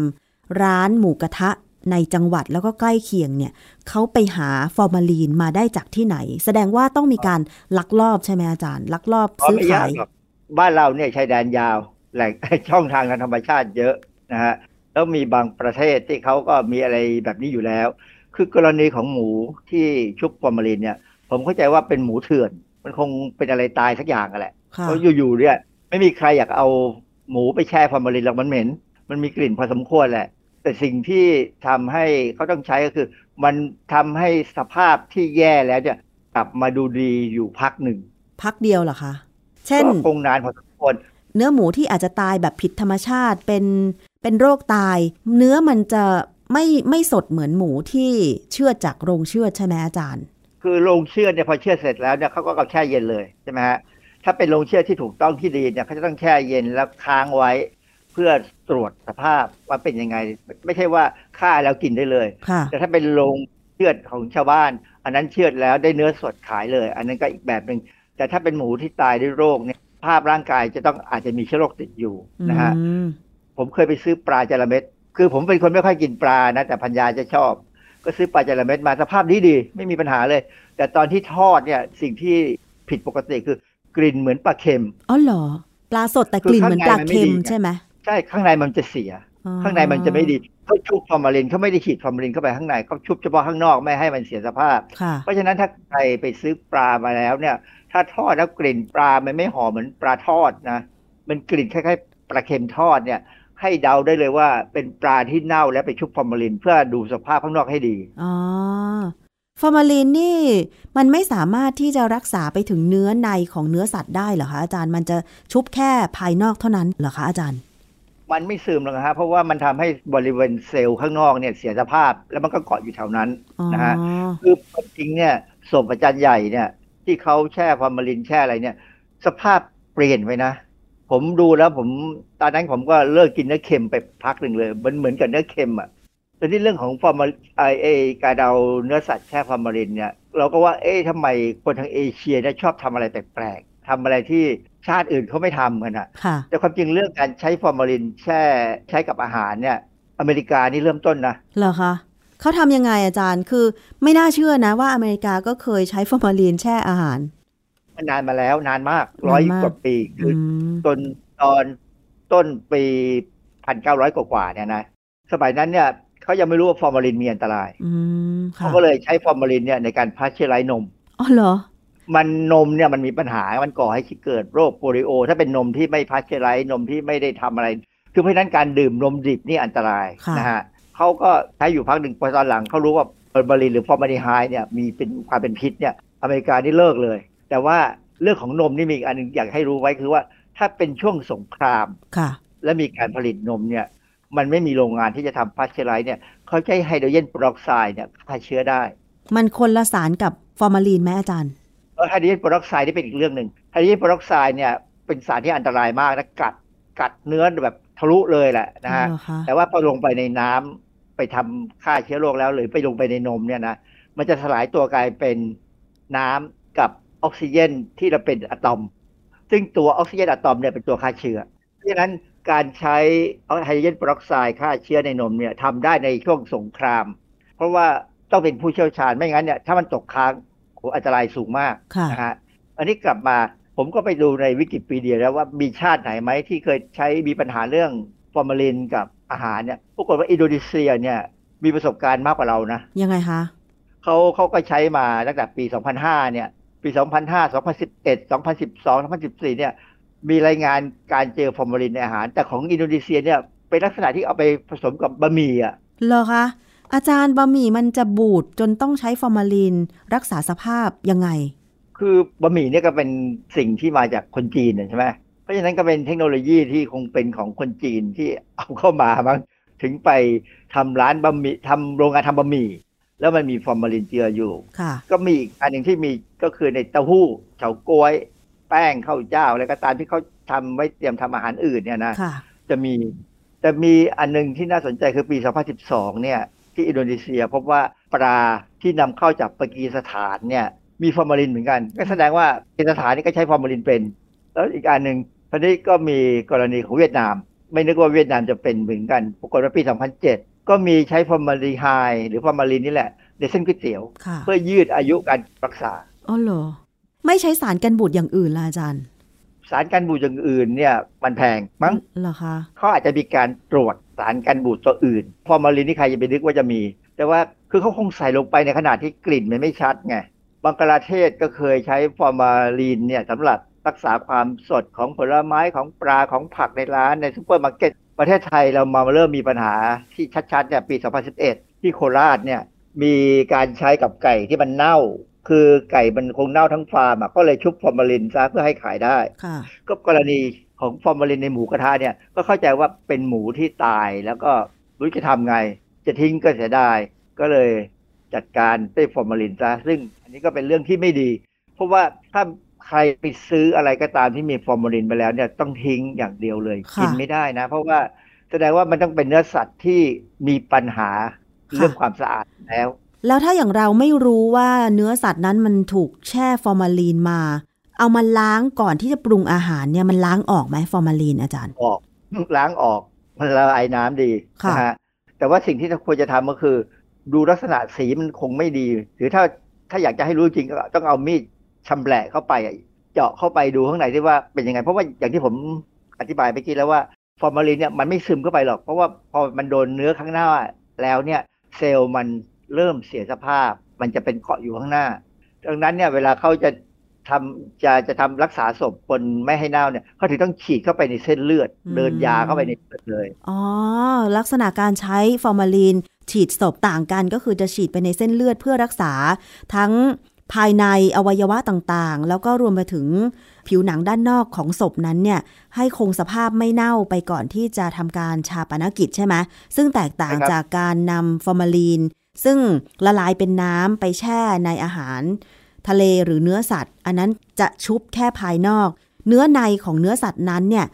ร้านหมูกระทะในจังหวัดแล้วก็ใกล้เคียงเนี่ยเขาไปหาฟอร์มาลีนมาได้จากที่ไหน แสดงว่าต้องมีการลักลอบใช่ไหมอาจารย์ ลักลอบเพราะซื้อไม่ยาขากยหรอก บ้านเราเนี่ยชายแดนยาวแหล่งช่องทางทางธรรมชาติเยอะนะฮะแล้วมีบางประเทศที่เขาก็มีอะไรแบบนี้อยู่แล้ว คือกรณีของหมูที่ชุบฟอร์มาลินเนี่ย ผมเข้าใจว่าเป็นหมูเถื่อน มันคงเป็นอะไรตายสักอย่างกันแหละค่ะเพราะอยู่ๆเนี่ยไม่มีใครอยากเอาหมูไปแช่ฟอร์มาลินหรอกมันเหม็น มันมีกลิ่นพอสมควรแหละ แต่สิ่งที่ทำให้เขาต้องใช้ก็คือ มันทำให้สภาพที่แย่แล้วเนี่ยกลับมาดูดีอยู่พักหนึ่งพักเดียวเหรอคะ เช่นก็คงนานพอสมควรเนื้อหมูที่อาจจะตายแบบผิดธรรมชาติเป็นเป็นโรคตาย เนื้อมันจะไม่ไม่สดเหมือนหมูที่เชื่อดจากโรงเชือดใช่ไหมอาจารย์คคือโรงเชือดเนี่ยพอเชือดเสร็จแล้วเนี่ยเขาก็เอาแช่เย็นเลยใช่ไหมฮะถ้าเป็นโรงเชือดที่ถูกต้องที่ดีเนี่ยเขาจะต้องแช่เย็นแล้วค้างไว้เพื่อตรวจสภาพว่าเป็นยังไง ไม่ใช่ว่าฆ่าแล้วกินได้เลยค่ะแต่ถ้าเป็นโรงเชือดของชาวบ้าน อันนั้นเชือดแล้วได้เนื้อสดขายเลย อันนั้นก็อีกแบบหนึ่ง แต่ถ้าเป็นหมูที่ตายด้วยโรคเนี่ย ภาพร่างกายจะต้องอาจจะมีเชื้อโรคติดอยู่นะฮะอืมผมเคยไปซื้อปลาจาระเม็ดคือผมเป็นคนไม่ค่อยกินปลานะ แต่พัญญาจะชอบ ก็ซื้อปลาจาระเม็ดมาสภาพดีดีๆไม่มีปัญหาเลย แต่ตอนที่ทอดเนี่ยสิ่งที่ผิดปกติคือกลิ่นเหมือนปลาเค็มอ๋อเหรอปลาสดแต่กลิ่นเหมือนปลาเค็มใช่ไหมใช่ข้างในมันจะเสียอ๋อข้างในมันจะไม่ดีเขาชุบฟอร์มาลินเขาไม่ได้ฉีดฟอร์มาลินเข้าไปข้างในเขาชุบเฉพาะข้างนอกไม่ให้มันเสียสภาพค่ะเพราะฉะนั้นถ้าใครไปซื้อปลามาแล้วเนี่ย ถ้าทอดแล้วกลิ่นปลา มันไม่หอมเหมือนปลาทอดนะ มันกลิ่นคล้ายๆปลาเค็มทอดเนี่ย ให้เดาได้เลยว่าเป็นปลาที่เน่าและไปชุบฟอร์มาลิน เพื่อดูสภาพข้างนอกให้ดี อ๋อ ฟอร์มาลินนี่ มันไม่สามารถที่จะรักษาไปถึงเนื้อในของเนื้อสัตว์ได้เหรอคะอาจารย์ มันจะชุบแค่ภายนอกเท่านั้นเหรอคะอาจารย์มันไม่ซึมหรอกนะฮะเพราะว่ามันทำให้บริเวณเซลล์ข้างนอกเนี่ยเสียสภาพ แล้วมันก็เกาะอยู่แถวนั้นอ๋อนะฮะคือจริงเนี่ยศพอาจารย์ใหญ่เนี่ย ที่เขาแช่ฟอร์มาลินแช่อะไรเนี่ย สภาพเปลี่ยนไปนะ ผมดูแล้วผมตอนนั้นผมก็เลิกกินเนื้อเค็มไปพักหนึ่งเลย มันเหมือนกับเนื้อเค็มอะแต่ที่เรื่องของฟอร์มาไอเอการเอาเนื้อสัตว์แช่ฟอร์มาลินเนี่ยเราก็ว่าเอ๊ะทำไมคนทางเอเชียเนี่ยชอบทำอะไรแปลกๆทำอะไรที่ชาติอื่นเขาไม่ทำกันอะค่ะ แต่ความจริงเรื่องการใช้ฟอร์มาลินแช่ใช้กับอาหารเนี่ย อเมริกานี่เริ่มต้นนะเหรอคะ เขาทำยังไงอาจารย์ คือไม่น่าเชื่อนะว่าอเมริกาก็เคยใช้ฟอร์มาลีนแช่อาหารมันนานมาแล้วนานมากนานมากร้อยกว่าปีคืออืมจนตอนต้นปีพันเก้าร้อยกว่าๆเนี่ยนะสมัยนั้นเนี่ยเขายังไม่รู้ว่าฟอร์มาลินมีอันตรายอืมค่ะเขาก็เลยใช้ฟอร์มาลินเนี่ยในการพาสเจอร์ไรซ์นมอ๋อเหรอ มันนมเนี่ยมันมีปัญหามันก่อให้เกิดโรคโปลิโอ ถ้าเป็นนมที่ไม่พาสเจอร์ไรซ์นมที่ไม่ได้ทำอะไร คือเพราะฉะนั้นการดื่มนมดิบนี่อันตรายค่ะนะฮะ เขาก็ใช้อยู่พักหนึ่งพอตอนหลังเขารู้ว่าฟอร์มาลินหรือฟอร์มาลดีไฮด์เนี่ยมีเป็นความเป็นพิษเนี่ยอเมริกานี่เลิกเลย แต่ว่าเรื่องของนมนี่มีอีกอันหนึงอยากให้รู้ไว้คือว่าถ้าเป็นช่วงสงครามค่ะ และมีการผลิตนมเนี่ยมันไม่มีโรงงานที่จะทำพาสเจอร์ไรซ์เนี่ยเขาใช้ไฮโดรเจนเปอร์ออกไซด์เนี่ยฆ่าเชื้อได้ มันคนละสารกับฟอร์มาลีนไหมอาจารย์แล้วไฮโดรเจนเปอร์ออกไซด์นี่เป็นอีกเรื่องหนึ่งไฮโดรเจนเปอร์ออกไซด์เนี่ยเป็นสารที่อันตรายมากนะกัดกัดเนื้อแบบทะลุเลยแหละนะฮะเหรอคะแต่ว่าพอลงไปในน้ำ ไปทำฆ่าเชื้อโรคแล้ว หรือไปลงไปในนมเนี่ยนะมันจะสลายตัวกลายเป็นน้ำกับออกซิเจนที่เราเป็นอะตอม ซึ่งตัวออกซิเจนอะตอมเนี่ยเป็นตัวฆ่าเชื้อเพราะฉะนั้นการใช้ไฮโดรเจนเปอร์ออกไซด์ฆ่าเชื้อในนมเนี่ยทำได้ในช่วงสงคราม เพราะว่าต้องเป็นผู้เชี่ยวชาญไม่งั้นเนี่ยถ้ามันตกค้างโหอันตรายสูงมากค่ะนะฮะอันนี้กลับมาผมก็ไปดูในวิกิพีเดียแล้วว่ามีชาติไหนไหมที่เคยใช้มีปัญหาเรื่องฟอร์มาลินกับ อาหารเนี่ยปรากฏว่าอินโดนีเซียเนี่ยมีประสบการณ์มากกว่าเรานะ ยังไงคะเขาเขาก็ใช้มาตั้งแต่ปี 2005 เนี่ย ปี 2005 2011 2012 2014 เนี่ย มีรายงานการเจอฟอร์มาลินในอาหาร แต่ของอินโดนีเซียเนี่ยเป็นลักษณะที่เอาไปผสมกับบะหมี่อะเหรอคะอาจารย์บะหมี่มันจะบูดจนต้องใช้ฟอร์มาลีนรักษาสภาพยังไง คือบะหมี่เนี่ยก็เป็นสิ่งที่มาจากคนจีนน่ะใช่ไหม เพราะฉะนั้นก็เป็นเทคโนโลยีที่คงเป็นของคนจีนที่เอาเข้ามามั้งถึงไปทำร้านบะหมี่ทำโรงงานทำบะหมี่ แล้วมันมีฟอร์มาลินเจืออยู่ค่ะก็มีอีกอันหนึ่งที่มีก็คือในเต้าหู้เฉาก๊วย แป้งข้าวเจ้าอะไรก็ตามที่เขาทำไว้เตรียมทำอาหารอื่นเนี่ยนะค่ะจะมีแต่มีอันหนึงที่น่าสนใจคือปี 2012 เนี่ย ที่อินโดนีเซียพบว่าปลาที่นำเข้าจากปากีสถานเนี่ยมีฟอร์มาลินเหมือนกัน ก็แสดงว่าปากีสถานนี่ก็ใช้ฟอร์มาลินเป็น แล้วอีกอันหนึ่ง ตอนนี้ก็มีกรณีของเวียดนาม ไม่นึกว่าเวียดนามจะเป็นเหมือนกัน ปรากฏว่าปี 2007 ก็มีใช้ฟอร์มาลดีไฮด์หรือฟอร์มาลินนี่แหละในเส้นก๋วยเตี๋ยวค่ะเพื่อยืดอายุการรักษา อ๋อเหรอ ไม่ใช้สารกันบูดอย่างอื่นล่ะอาจารย์ สารกันบูดอย่างอื่นเนี่ยมันแพงมั้งเหรอคะเขาอาจจะมีการตรวจสารกันบูดตัวอื่น ฟอร์มาลินนี่ใครจะไปนึกว่าจะมี แต่ว่าคือเขาคงใส่ลงไปในขนาดที่กลิ่นมันไม่ชัดไงบังกลาเทศก็เคยใช้ฟอร์มาลินเนี่ยสำหรับ รักษาความสดของผลไม้ของปลาของผักในร้านในซูเปอร์มาร์เก็ตประเทศไทยเรามาเริ่มมีปัญหาที่ชัดๆเนี่ยปี 2011 ที่โคราชเนี่ยมีการใช้กับไก่ที่มันเน่า คือไก่มันคงเน่าทั้งฟาร์มอะก็เลยชุบฟอร์มาลินซะเพื่อให้ขายได้ค่ะก็กรณีของฟอร์มาลินในหมูกระทะเนี่ยก็เข้าใจว่าเป็นหมูที่ตายแล้วก็รู้จะทำไง จะทิ้งก็เสียดายก็เลยจัดการด้วยฟอร์มาลินซะซึ่งอันนี้ก็เป็นเรื่องที่ไม่ดี เพราะว่าถ้า ใครไปซื้ออะไรก็ตามที่มีฟอร์มาลินไปแล้วเนี่ยต้องทิ้งอย่างเดียวเลยค่ะกินไม่ได้นะ เพราะว่าแสดงว่ามันต้องเป็นเนื้อสัตว์ที่มีปัญหาเรื่องความสะอาดแล้ว แล้วถ้าอย่างเราไม่รู้ว่าเนื้อสัตว์นั้นมันถูกแช่ฟอร์มาลีนมา เอามาล้างก่อนที่จะปรุงอาหารเนี่ยมันล้างออกไหมฟอร์มาลีนอาจารย์ ออกล้างออกมันละลายน้ำดีค่ะนะฮะแต่ว่าสิ่งที่ควรจะทำก็คือ ดูลักษณะสีมันคงไม่ดี หรือถ้าถ้าอยากจะให้รู้จริงก็ต้องเอามีด ชำแหละเข้าไปอะเจาะเข้าไปดูข้างในที่ว่าเป็นยังไง เพราะว่าอย่างที่ผมอธิบายไปกี้แล้วว่าฟอร์มาลินเนี่ยมันไม่ซึมเข้าไปหรอก เพราะว่าพอมันโดนเนื้อข้างหน้าแล้วเนี่ยเซลล์มันเริ่มเสียสภาพ มันจะเป็นเกาะอยู่ข้างหน้า ดังนั้นเนี่ยเวลาเขาจะทำจะจะทำรักษาศพคนไม่ให้เน่าเนี่ยเขาถึงต้องฉีดเข้าไปในเส้นเลือดอืมเดินยาเข้าไปในเลือดเลย อ๋อ ลักษณะการใช้ฟอร์มาลีน ฉีดศพต่างกันก็คือจะฉีดไปในเส้นเลือดเพื่อรักษาทั้ง ภายในอวัยวะต่างๆ แล้วก็รวมไปถึงผิวหนังด้านนอกของศพนั้นเนี่ยให้คงสภาพไม่เน่าไปก่อนที่จะทำการชาปนกิจใช่ไหมซึ่งแตกต่างใช่ครับจากการนำฟอร์มาลีน ซึ่งละลายเป็นน้ำไปแช่ในอาหาร ทะเลหรือเนื้อสัตว์ อันนั้นจะชุบแค่ภายนอก เนื้อในของเนื้อสัตว์นั้นเนี่ย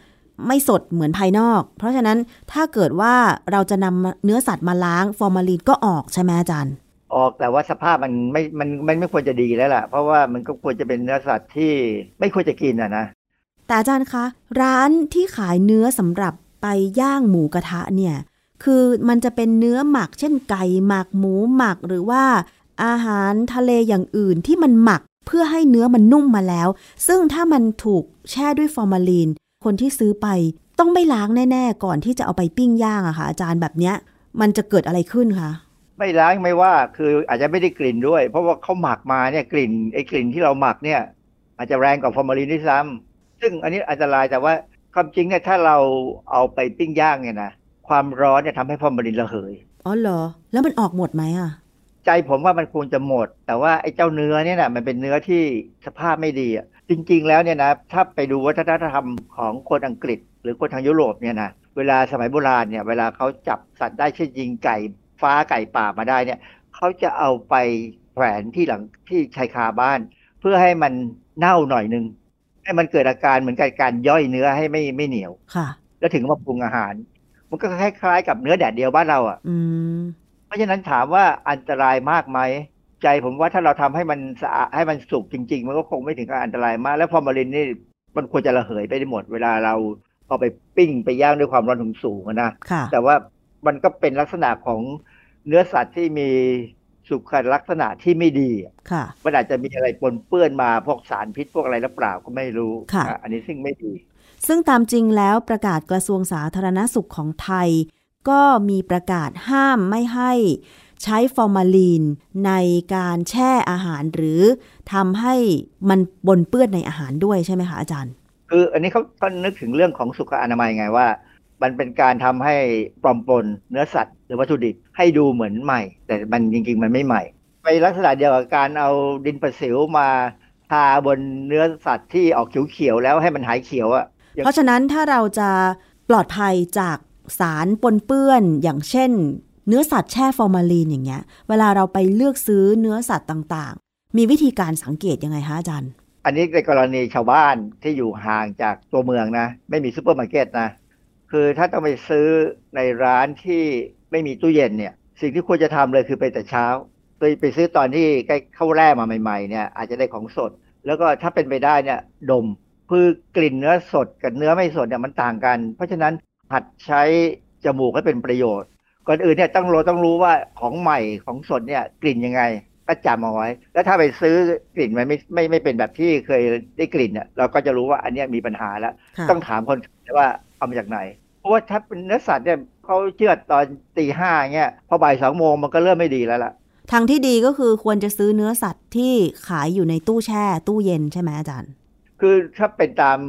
ไม่สดเหมือนภายนอก เพราะฉะนั้นถ้าเกิดว่าเราจะนำเนื้อสัตว์มาล้างฟอร์มาลีนก็ออกใช่ไหมอาจารย์ ออกแต่ว่าสภาพมันไม่มันมันไม่ควรจะดีแล้วล่ะ เพราะว่ามันก็ควรจะเป็นเนื้อสัตว์ที่ไม่ควรจะกินอะนะแต่อาจารย์คะ ร้านที่ขายเนื้อสำหรับไปย่างหมูกระทะเนี่ย คือมันจะเป็นเนื้อหมัก เช่นไก่หมักหมูหมักหรือว่าอาหารทะเลอย่างอื่นที่มันหมักเพื่อให้เนื้อมันนุ่มมาแล้ว ซึ่งถ้ามันถูกแช่ด้วยฟอร์มาลีน คนที่ซื้อไปต้องไม่ล้างแน่ ๆ ก่อนที่จะเอาไปปิ้งย่างอะค่ะอาจารย์แบบเนี้ย มันจะเกิดอะไรขึ้นคะ ไม่ล้างไม่ว่าคืออาจจะไม่ได้กลิ่นด้วย เพราะว่าเขาหมักมาเนี่ยกลิ่นไอ้กลิ่นที่เราหมักเนี่ย อาจจะแรงกว่าฟอร์มาลินด้วยซ้ำซึ่งอันนี้อันตรายแต่ว่าความจริงเนี่ยถ้าเราเอาไปปิ้งย่างเนี่ยนะความร้อนเนี่ยทำให้ฟอร์มาลินระเหยอ๋อเหรอ แล้วมันออกหมดไหมอะใจผมว่ามันควรจะหมด แต่ว่าไอ้เจ้าเนื้อเนี่ยนะมันเป็นเนื้อที่สภาพไม่ดีอะจริง ๆ แล้วเนี่ยนะถ้าไปดูวัฒนธรรมของคนอังกฤษ หรือคนทางยุโรปเนี่ยนะเวลาสมัยโบราณเนี่ยเวลาเขาจับสัตว์ได้เช่นยิงไก่ ฟ้าไก่ป่ามาได้เนี่ยเขาจะเอาไปแขวนที่หลังที่ชายคาบ้าน เพื่อให้มันเน่าหน่อยนึง ให้มันเกิดอาการเหมือนกับการย่อยเนื้อให้ไม่ไม่เหนียวค่ะ แล้วถึงมาปรุงอาหาร มันก็คล้ายๆกับเนื้อแดดเดียวบ้านเราอะอืมเพราะฉะนั้นถามว่าอันตรายมากไหมใจผมว่าถ้าเราทำให้มันสะอาดให้มันสุกจริง ๆ มันก็คงไม่ถึงกับอันตรายมาก แล้วฟอร์มาลินนี่มันควรจะระเหยไปได้หมดเวลาเราเอาไปปิ้งไปย่างด้วยความร้อนสูงๆอะนะค่ะแต่ว่ามันก็เป็นลักษณะของ เนื้อสัตว์ที่มีสุขลักษณะที่ไม่ดีอะค่ะมันอาจจะมีอะไรปนเปื้อนมาพวกสารพิษพวกอะไรหรือเปล่าก็ไม่รู้ค่ะอะอันนี้ซึ่งไม่ดี ซึ่งตามจริงแล้วประกาศกระทรวงสาธารณสุขของไทย ก็มีประกาศห้ามไม่ให้ใช้ฟอร์มาลีนในการแช่อาหารหรือทำให้มันบนเปื้อนในอาหารด้วยใช่ไหมคะอาจารย์ คืออันนี้เขาก็นึกถึงเรื่องของสุขอนามัยไงว่า มันเป็นการทำให้ปลอมปนเนื้อสัตว์ หรือวัตถุดิบให้ดูเหมือนใหม่ แต่มันจริง ๆ มันไม่ใหม่ไปลักษณะเดียวกับการเอาดินประสิวมาทาบนเนื้อสัตว์ที่ออกเขียวๆแล้วให้มันหายเขียวอะเพราะฉะนั้นถ้าเราจะปลอดภัยจากสารปนเปื้อนอย่างเช่น เนื้อสัตว์แช่ฟอร์มาลีนอย่างเงี้ย เวลาเราไปเลือกซื้อเนื้อสัตว์ต่างๆ มีวิธีการสังเกตยังไงคะอาจารย์ อันนี้ในกรณีชาวบ้านที่อยู่ห่างจากตัวเมืองนะ ไม่มีซูเปอร์มาร์เก็ตนะ คือถ้าต้องไปซื้อในร้านที่ไม่มีตู้เย็นเนี่ย สิ่งที่ควรจะทำเลยคือไปแต่เช้า ไปไปซื้อตอนที่ใกล้เขาแล่มาใหม่ๆเนี่ยอาจจะได้ของสด แล้วก็ถ้าเป็นไปได้เนี่ยดมคือกลิ่นเนื้อสดกับเนื้อไม่สดเนี่ยมันต่างกัน เพราะฉะนั้นหัดใช้จมูกให้เป็นประโยชน์ ก่อนอื่นเนี่ยต้องรู้ต้องรู้ว่าของใหม่ของสดเนี่ยกลิ่นยังไงก็จำเอาไว้ แล้วถ้าไปซื้อกลิ่นมันไม่ไม่ไม่เป็นแบบที่เคยได้กลิ่นเนี่ยเราก็จะรู้ว่าอันเนี้ยมีปัญหาแล้วค่ะต้องถามคนขายว่าเอามาจากไหน เพราะว่าถ้าเป็นเนื้อสัตว์เนี่ยเขาเชื่อดตอนตีห้าเงี้ยพอบ่ายสองโมงมันก็เริ่มไม่ดีแล้วล่ะ ทางที่ดีก็คือควรจะซื้อเนื้อสัตว์ที่ขายอยู่ในตู้แช่ตู้เย็นใช่ไหมอาจารย์ คือถ้าเป็นตาม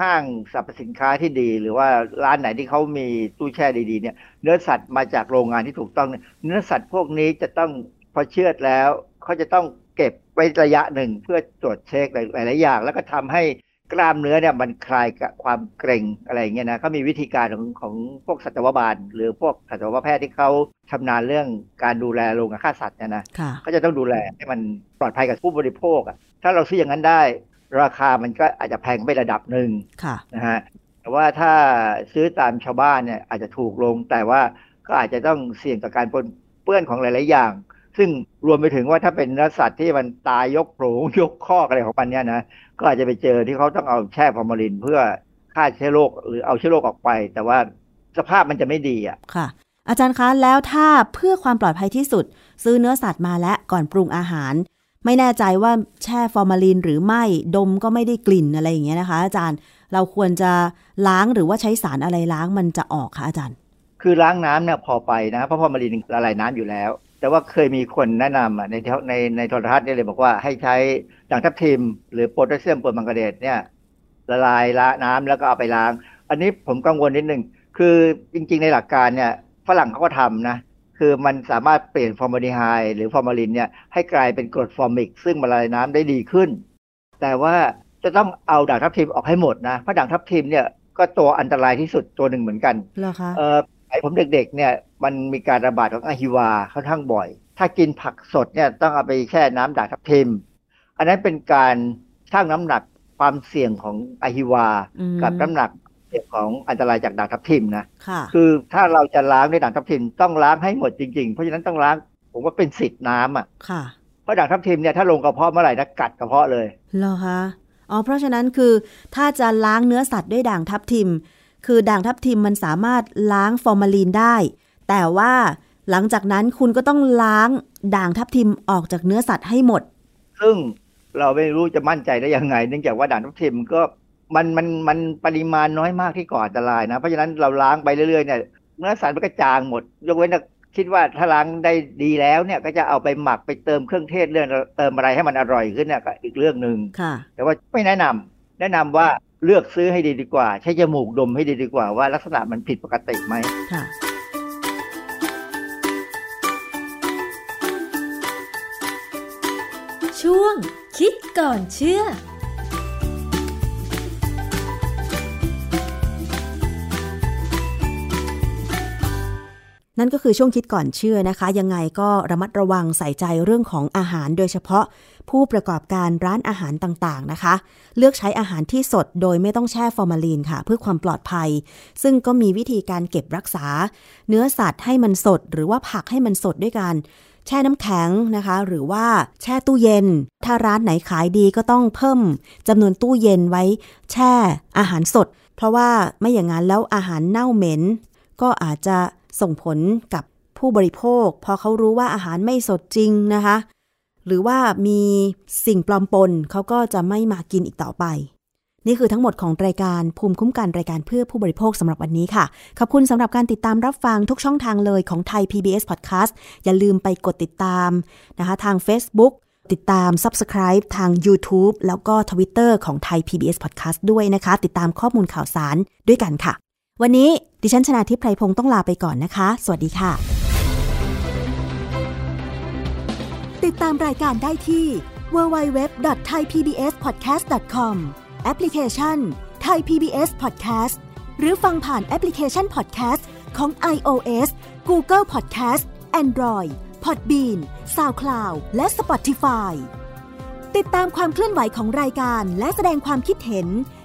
ห้างสรรพสินค้าที่ดีหรือว่าร้านไหนที่เขามีตู้แช่ดีๆเนี่ย เนื้อสัตว์มาจากโรงงานที่ถูกต้องเนี่ยเนื้อสัตว์พวกนี้จะต้องพอเชือดแล้วเขาจะต้องเก็บไว้ระยะหนึ่งเพื่อตรวจเช็คหลายๆอย่าง แล้วก็ทำให้ กล้ามเนื้อเนี่ยมันคลายกับความเกร็งอะไรเงี้ยนะเขามีวิธีการของของพวกสัตวบาล หรือพวกสัตวแพทย์ที่เขาชำนาญเรื่องการดูแลโรงฆ่าสัตว์เนี่ยนะค่ะเขาจะต้องดูแลให้มันปลอดภัยกับผู้บริโภคอะถ้าเราซื้ออย่างนั้นได้ ราคามันก็อาจจะแพงไประดับหนึ่งค่ะนะฮะแต่ว่าถ้าซื้อตามชาวบ้านเนี่ยอาจจะถูกลง แต่ว่าก็อาจจะต้องเสี่ยงกับการปนเปื้อนของหลาย ๆ อย่าง ซึ่งรวมไปถึงว่าถ้าเป็นเนื้อสัตว์ที่มันตายยกโผงยกคอกอะไรของมันเนี่ยนะก็อาจจะไปเจอที่เขาต้องเอาแช่ฟอร์มาลินเพื่อฆ่าเชื้อโรคหรือเอาเชื้อโรคออกไป แต่ว่าสภาพมันจะไม่ดีอะค่ะ อาจารย์คะแล้วถ้าเพื่อความปลอดภัยที่สุด ซื้อเนื้อสัตว์มาและก่อนปรุงอาหาร ไม่แน่ใจว่าแช่ฟอร์มาลินหรือไม่ดมก็ไม่ได้กลิ่นอะไรอย่างเงี้ยนะคะ อาจารย์เราควรจะล้างหรือว่าใช้สารอะไรล้างมันจะออกคะอาจารย์ คือล้างน้ำเนี่ยพอไปนะเพราะฟอร์มาลินละลายน้ำอยู่แล้ว แต่ว่าเคยมีคนแนะนำอะในเทในในโทรทัศน์เนี่ยเลยบอกว่าให้ใช้ด่างทับทิม หรือโพแทสเซียมเปอร์มังกาเนตเนี่ยละลายละน้ำแล้วก็เอาไปล้าง อันนี้ผมกังวลนิดนึงคือจริง ๆ ในหลักการเนี่ยฝรั่งเขาก็ทำนะคือมันสามารถเปลี่ยนฟอร์มาลดีไฮด์หรือฟอร์มาลินเนี่ยให้กลายเป็นกรดฟอร์มิก ซึ่งละลายน้ำได้ดีขึ้น แต่ว่าจะต้องเอาด่างทับทิมออกให้หมดนะเพราะด่างทับทิมเนี่ยก็ตัวอันตรายที่สุดตัวหนึ่งเหมือนกันเหรอคะเออไอผมเด็กๆเนี่ยมันมีการระบาดของอะฮิวาค่อนข้างบ่อย ถ้ากินผักสดเนี่ยต้องเอาไปแช่น้ำด่างทับทิม อันนั้นเป็นการชั่งน้ำหนักความเสี่ยงของอะฮิวาอืมกับน้ำหนักเสี่ยงของอันตรายจากด่างทับทิมนะค่ะคือถ้าเราจะล้างด้วยด่างทับทิมต้องล้างให้หมดจริงๆ เพราะฉะนั้นต้องล้างผมว่าเป็นสิทธิ์น้ำอะค่ะเพราะด่างทับทิมเนี่ยถ้าลงกระเพาะเมื่อไหร่นะกัดกระเพาะเลยเหรอคะอ๋อเพราะฉะนั้นคือถ้าจะล้างเนื้อสัตว์ด้วยด่างทับทิม คือด่างทับทิมมันสามารถล้างฟอร์มาลีนได้ แต่ว่าหลังจากนั้นคุณก็ต้องล้างด่างทับทิมออกจากเนื้อสัตว์ให้หมด ซึ่งเราไม่รู้จะมั่นใจได้ยังไง เนื่องจากว่าด่างทับทิมก็มันมันมันปริมาณน้อยมากที่ก่ออันตรายนะ เพราะฉะนั้นเราล้างไปเรื่อยๆเนี่ยเนื้อสัตว์มันก็จางหมด ยกเว้นแต่คิดว่าถ้าล้างได้ดีแล้วเนี่ยก็จะเอาไปหมักไปเติมเครื่องเทศเรื่องเติมอะไรให้มันอร่อยขึ้นเนี่ยก็อีกเรื่องหนึ่งค่ะแต่ว่าไม่แนะนำแนะนำว่า เลือกซื้อให้ดีดีกว่า ใช้จมูกดมให้ดีดีกว่าว่าลักษณะมันผิดปกติไหมค่ะช่วงคิดก่อนเชื่อ นั่นก็คือช่วงคิดก่อนเชื่อนะคะ ยังไงก็ระมัดระวังใส่ใจเรื่องของอาหารโดยเฉพาะผู้ประกอบการร้านอาหารต่างๆนะคะ เลือกใช้อาหารที่สดโดยไม่ต้องแช่ฟอร์มาลีนค่ะ เพื่อความปลอดภัย ซึ่งก็มีวิธีการเก็บรักษา เนื้อสัตว์ให้มันสด หรือว่าผักให้มันสดด้วยกันแช่น้ำแข็งนะคะ หรือว่าแช่ตู้เย็น ถ้าร้านไหนขายดีก็ต้องเพิ่มจำนวนตู้เย็นไว้ แช่อาหารสด เพราะว่าไม่อย่างนั้นแล้วอาหารเน่าเหม็น ก็อาจจะ ส่งผลกับผู้บริโภค พอเขารู้ว่าอาหารไม่สดจริงนะคะ หรือว่ามีสิ่งปลอมปนเขาก็จะไม่มากินอีกต่อไป นี่คือทั้งหมดของรายการภูมิคุ้มกันรายการเพื่อผู้บริโภคสำหรับวันนี้ค่ะ ขอบคุณสำหรับการติดตามรับฟังทุกช่องทางเลยของไทย PBS Podcast อย่าลืมไปกดติดตามนะคะทาง Facebook ติดตาม Subscribe ทาง YouTube แล้วก็ Twitter ของไทย PBS Podcast ด้วยนะคะ ติดตามข้อมูลข่าวสารด้วยกันค่ะ วันนี้ดิฉันชนะทิพไพรพงศ์ต้องลาไปก่อนนะคะ สวัสดีค่ะ ติดตามรายการได้ที่ www.thaipbspodcast.com แอปพลิเคชัน Thai PBS Podcast หรือฟังผ่านแอปพลิเคชัน Podcast ของ iOS Google Podcast Android Podbean SoundCloud และ Spotify ติดตามความเคลื่อนไหวของรายการและแสดงความคิดเห็น